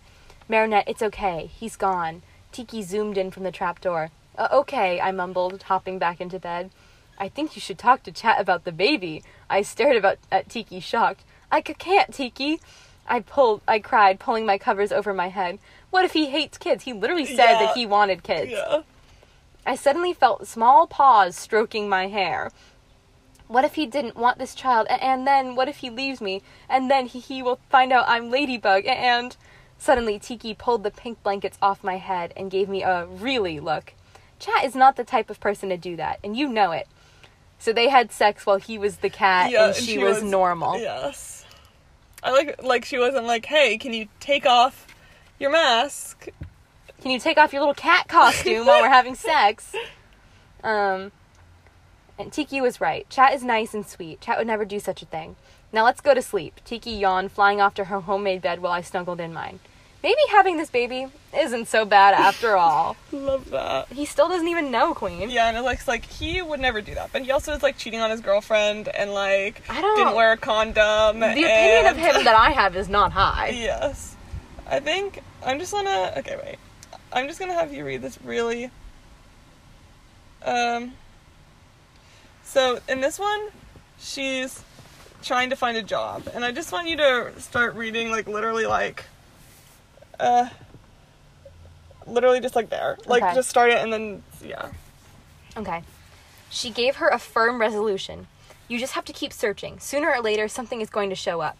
Marinette, it's okay. He's gone. Tikki zoomed in from the trapdoor. Uh, okay, I mumbled, hopping back into bed. I think you should talk to Chat about the baby. I stared about at Tikki, shocked. I c- can't, Tikki. I pulled. I cried, pulling my covers over my head. What if he hates kids? He literally said Yeah. that he wanted kids. Yeah. I suddenly felt small paws stroking my hair. What if he didn't want this child? And then what if he leaves me? And then he, he will find out I'm Ladybug. And suddenly Tikki pulled the pink blankets off my head and gave me a really look. Chat is not the type of person to do that, and you know it. So they had sex while he was the cat Yeah, and she, was, normal. Yes. I like like she wasn't like, hey, can you take off your mask? Can you take off your little cat costume while we're having sex? Um, and Tikki was right. Chat is nice and sweet. Chat would never do such a thing. Now let's go to sleep. Tikki yawned, flying off to her homemade bed while I snuggled in mine. Maybe having this baby isn't so bad after all. Love that. He still doesn't even know Queen. Yeah, and it looks like he would never do that, but he also is like cheating on his girlfriend and like I don't- didn't wear a condom. The opinion of him that I have is not high. Yes. I think I'm just gonna okay, wait. I'm just gonna have you read this really um so in this one she's trying to find a job and I just want you to start reading like literally like uh literally just like there. Like Okay. just start it and then yeah. Okay. She gave her a firm resolution. You just have to keep searching. Sooner or later, something is going to show up.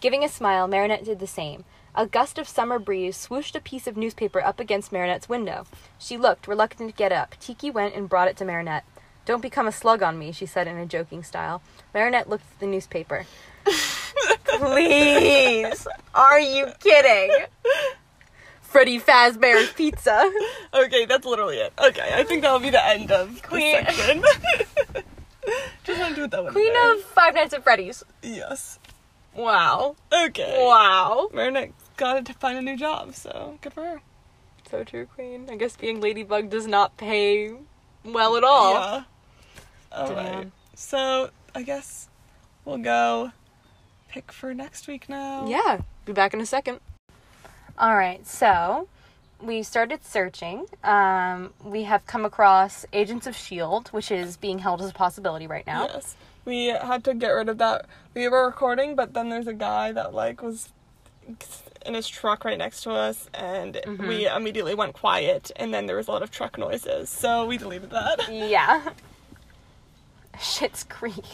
Giving a smile, Marinette did the same. A gust of summer breeze swooshed a piece of newspaper up against Marinette's window. She looked, reluctant to get up. Tikki went and brought it to Marinette. Don't become a slug on me, she said in a joking style. Marinette looked at the newspaper. Please! Are you kidding? Freddy Fazbear's Pizza. Okay, that's literally it. Okay, I think that'll be the end of Queen- the section. Just want to do it that way. Queen of Five Nights at Freddy's. Yes. Wow. Okay. Wow. Marinette got to find a new job, so good for her. So true, Queen. I guess being Ladybug does not pay well at all. Yeah. Alright. Damn. So, I guess we'll go pick for next week now. Yeah, be back in a second. All right, so we started searching. Um, we have come across Agents of S.H.I.E.L.D., which is being held as a possibility right now. Yes. We had to get rid of that. We were recording, but then there's a guy that like was in his truck right next to us, and Mm-hmm. we immediately went quiet. And then there was a lot of truck noises, so we deleted that. Yeah. Schitt's Creek.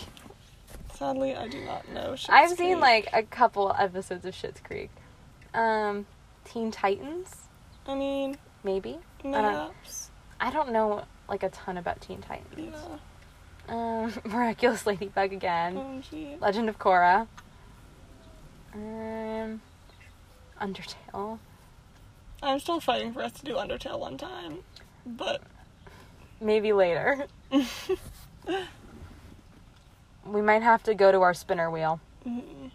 Sadly, I do not know. Schitt's I've seen like a couple episodes of Schitt's Creek. Um, Teen Titans, I mean, maybe. I don't. I don't know like a ton about Teen Yeah. Titans. Um, Miraculous Ladybug again. Oh. Legend of Korra. Um, Undertale. I'm still fighting for us to do Undertale one time, but Maybe later. we might have to go to our spinner wheel. mm,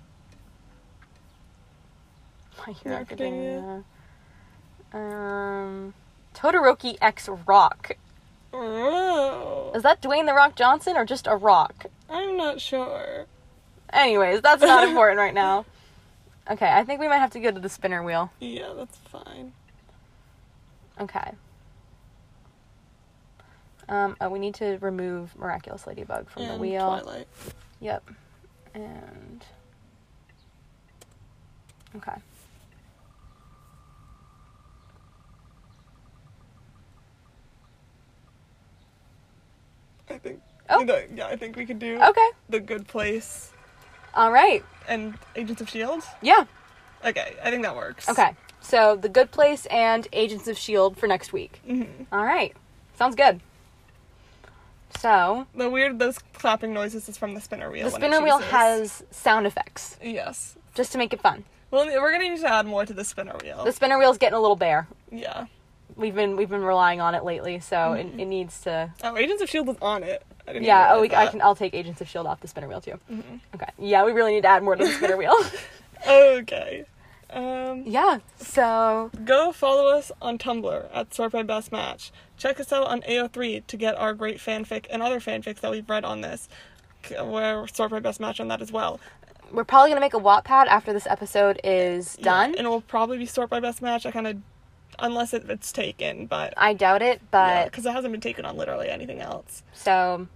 My Hero My Academia. Academia. Um, Todoroki X Rock. oh, Is that Dwayne the Rock Johnson or just a rock? I'm not sure. Anyways, that's not important right now. Okay, I think we might have to go to the spinner wheel. Yeah, that's fine. Okay. Um, oh, we need to remove Miraculous Ladybug from the and wheel. Twilight. Yep. And okay. I think. Oh. the- yeah, I think we could do Okay. the Good Place All right. and Agents of Shield. Yeah. Okay, I think that works. Okay. So the Good Place and Agents of Shield for next week. Mhm. All right. Sounds good. So The weird those clapping noises is from the spinner wheel. the spinner wheel has sound effects yes. just to make it fun. Well, we're gonna need to add more to the spinner wheel. The spinner wheel's getting a little bare. yeah. We've been we've been relying on it lately, so it, it needs to. Oh, Agents of Shield is on it. I Yeah. Oh, we, I can. I'll take Agents of Shield off the spinner wheel too. Okay. Yeah, we really need to add more to the spinner wheel. Okay. Um, yeah. So go follow us on Tumblr at Sort by Best Match. Check us out on AO3 to get our great fanfic and other fanfics that we've read on this. We're Sort of by Best Match on that as well. we're probably gonna make a Wattpad after this episode is done. And it will probably be Sort by Best Match. I kind of, unless it, it's taken, but I doubt it, but because it hasn't been taken on literally anything else. So,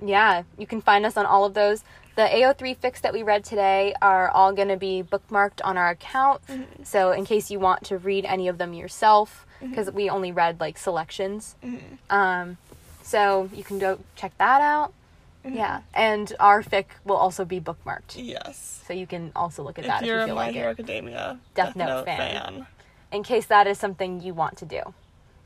yeah, you can find us on all of those. The AO3 fics that we read today are all going to be bookmarked on our account. Mm-hmm. So, in case you want to read any of them yourself, because we only read like selections. Um, so, you can go check that out. Yeah, and our fic will also be bookmarked. Yes. So, you can also look at If that if, you're you feel like it. Academia Death Note fan. fan. In case that is something you want to do.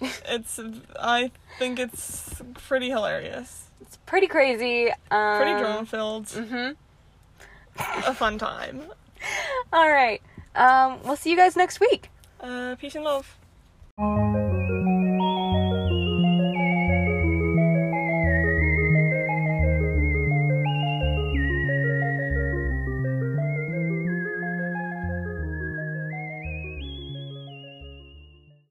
It's, I think it's pretty hilarious. It's pretty crazy. Um, Pretty drama filled. Mm-hmm. A fun time. All right. Um, we'll see you guys next week. Uh, peace and love. うん。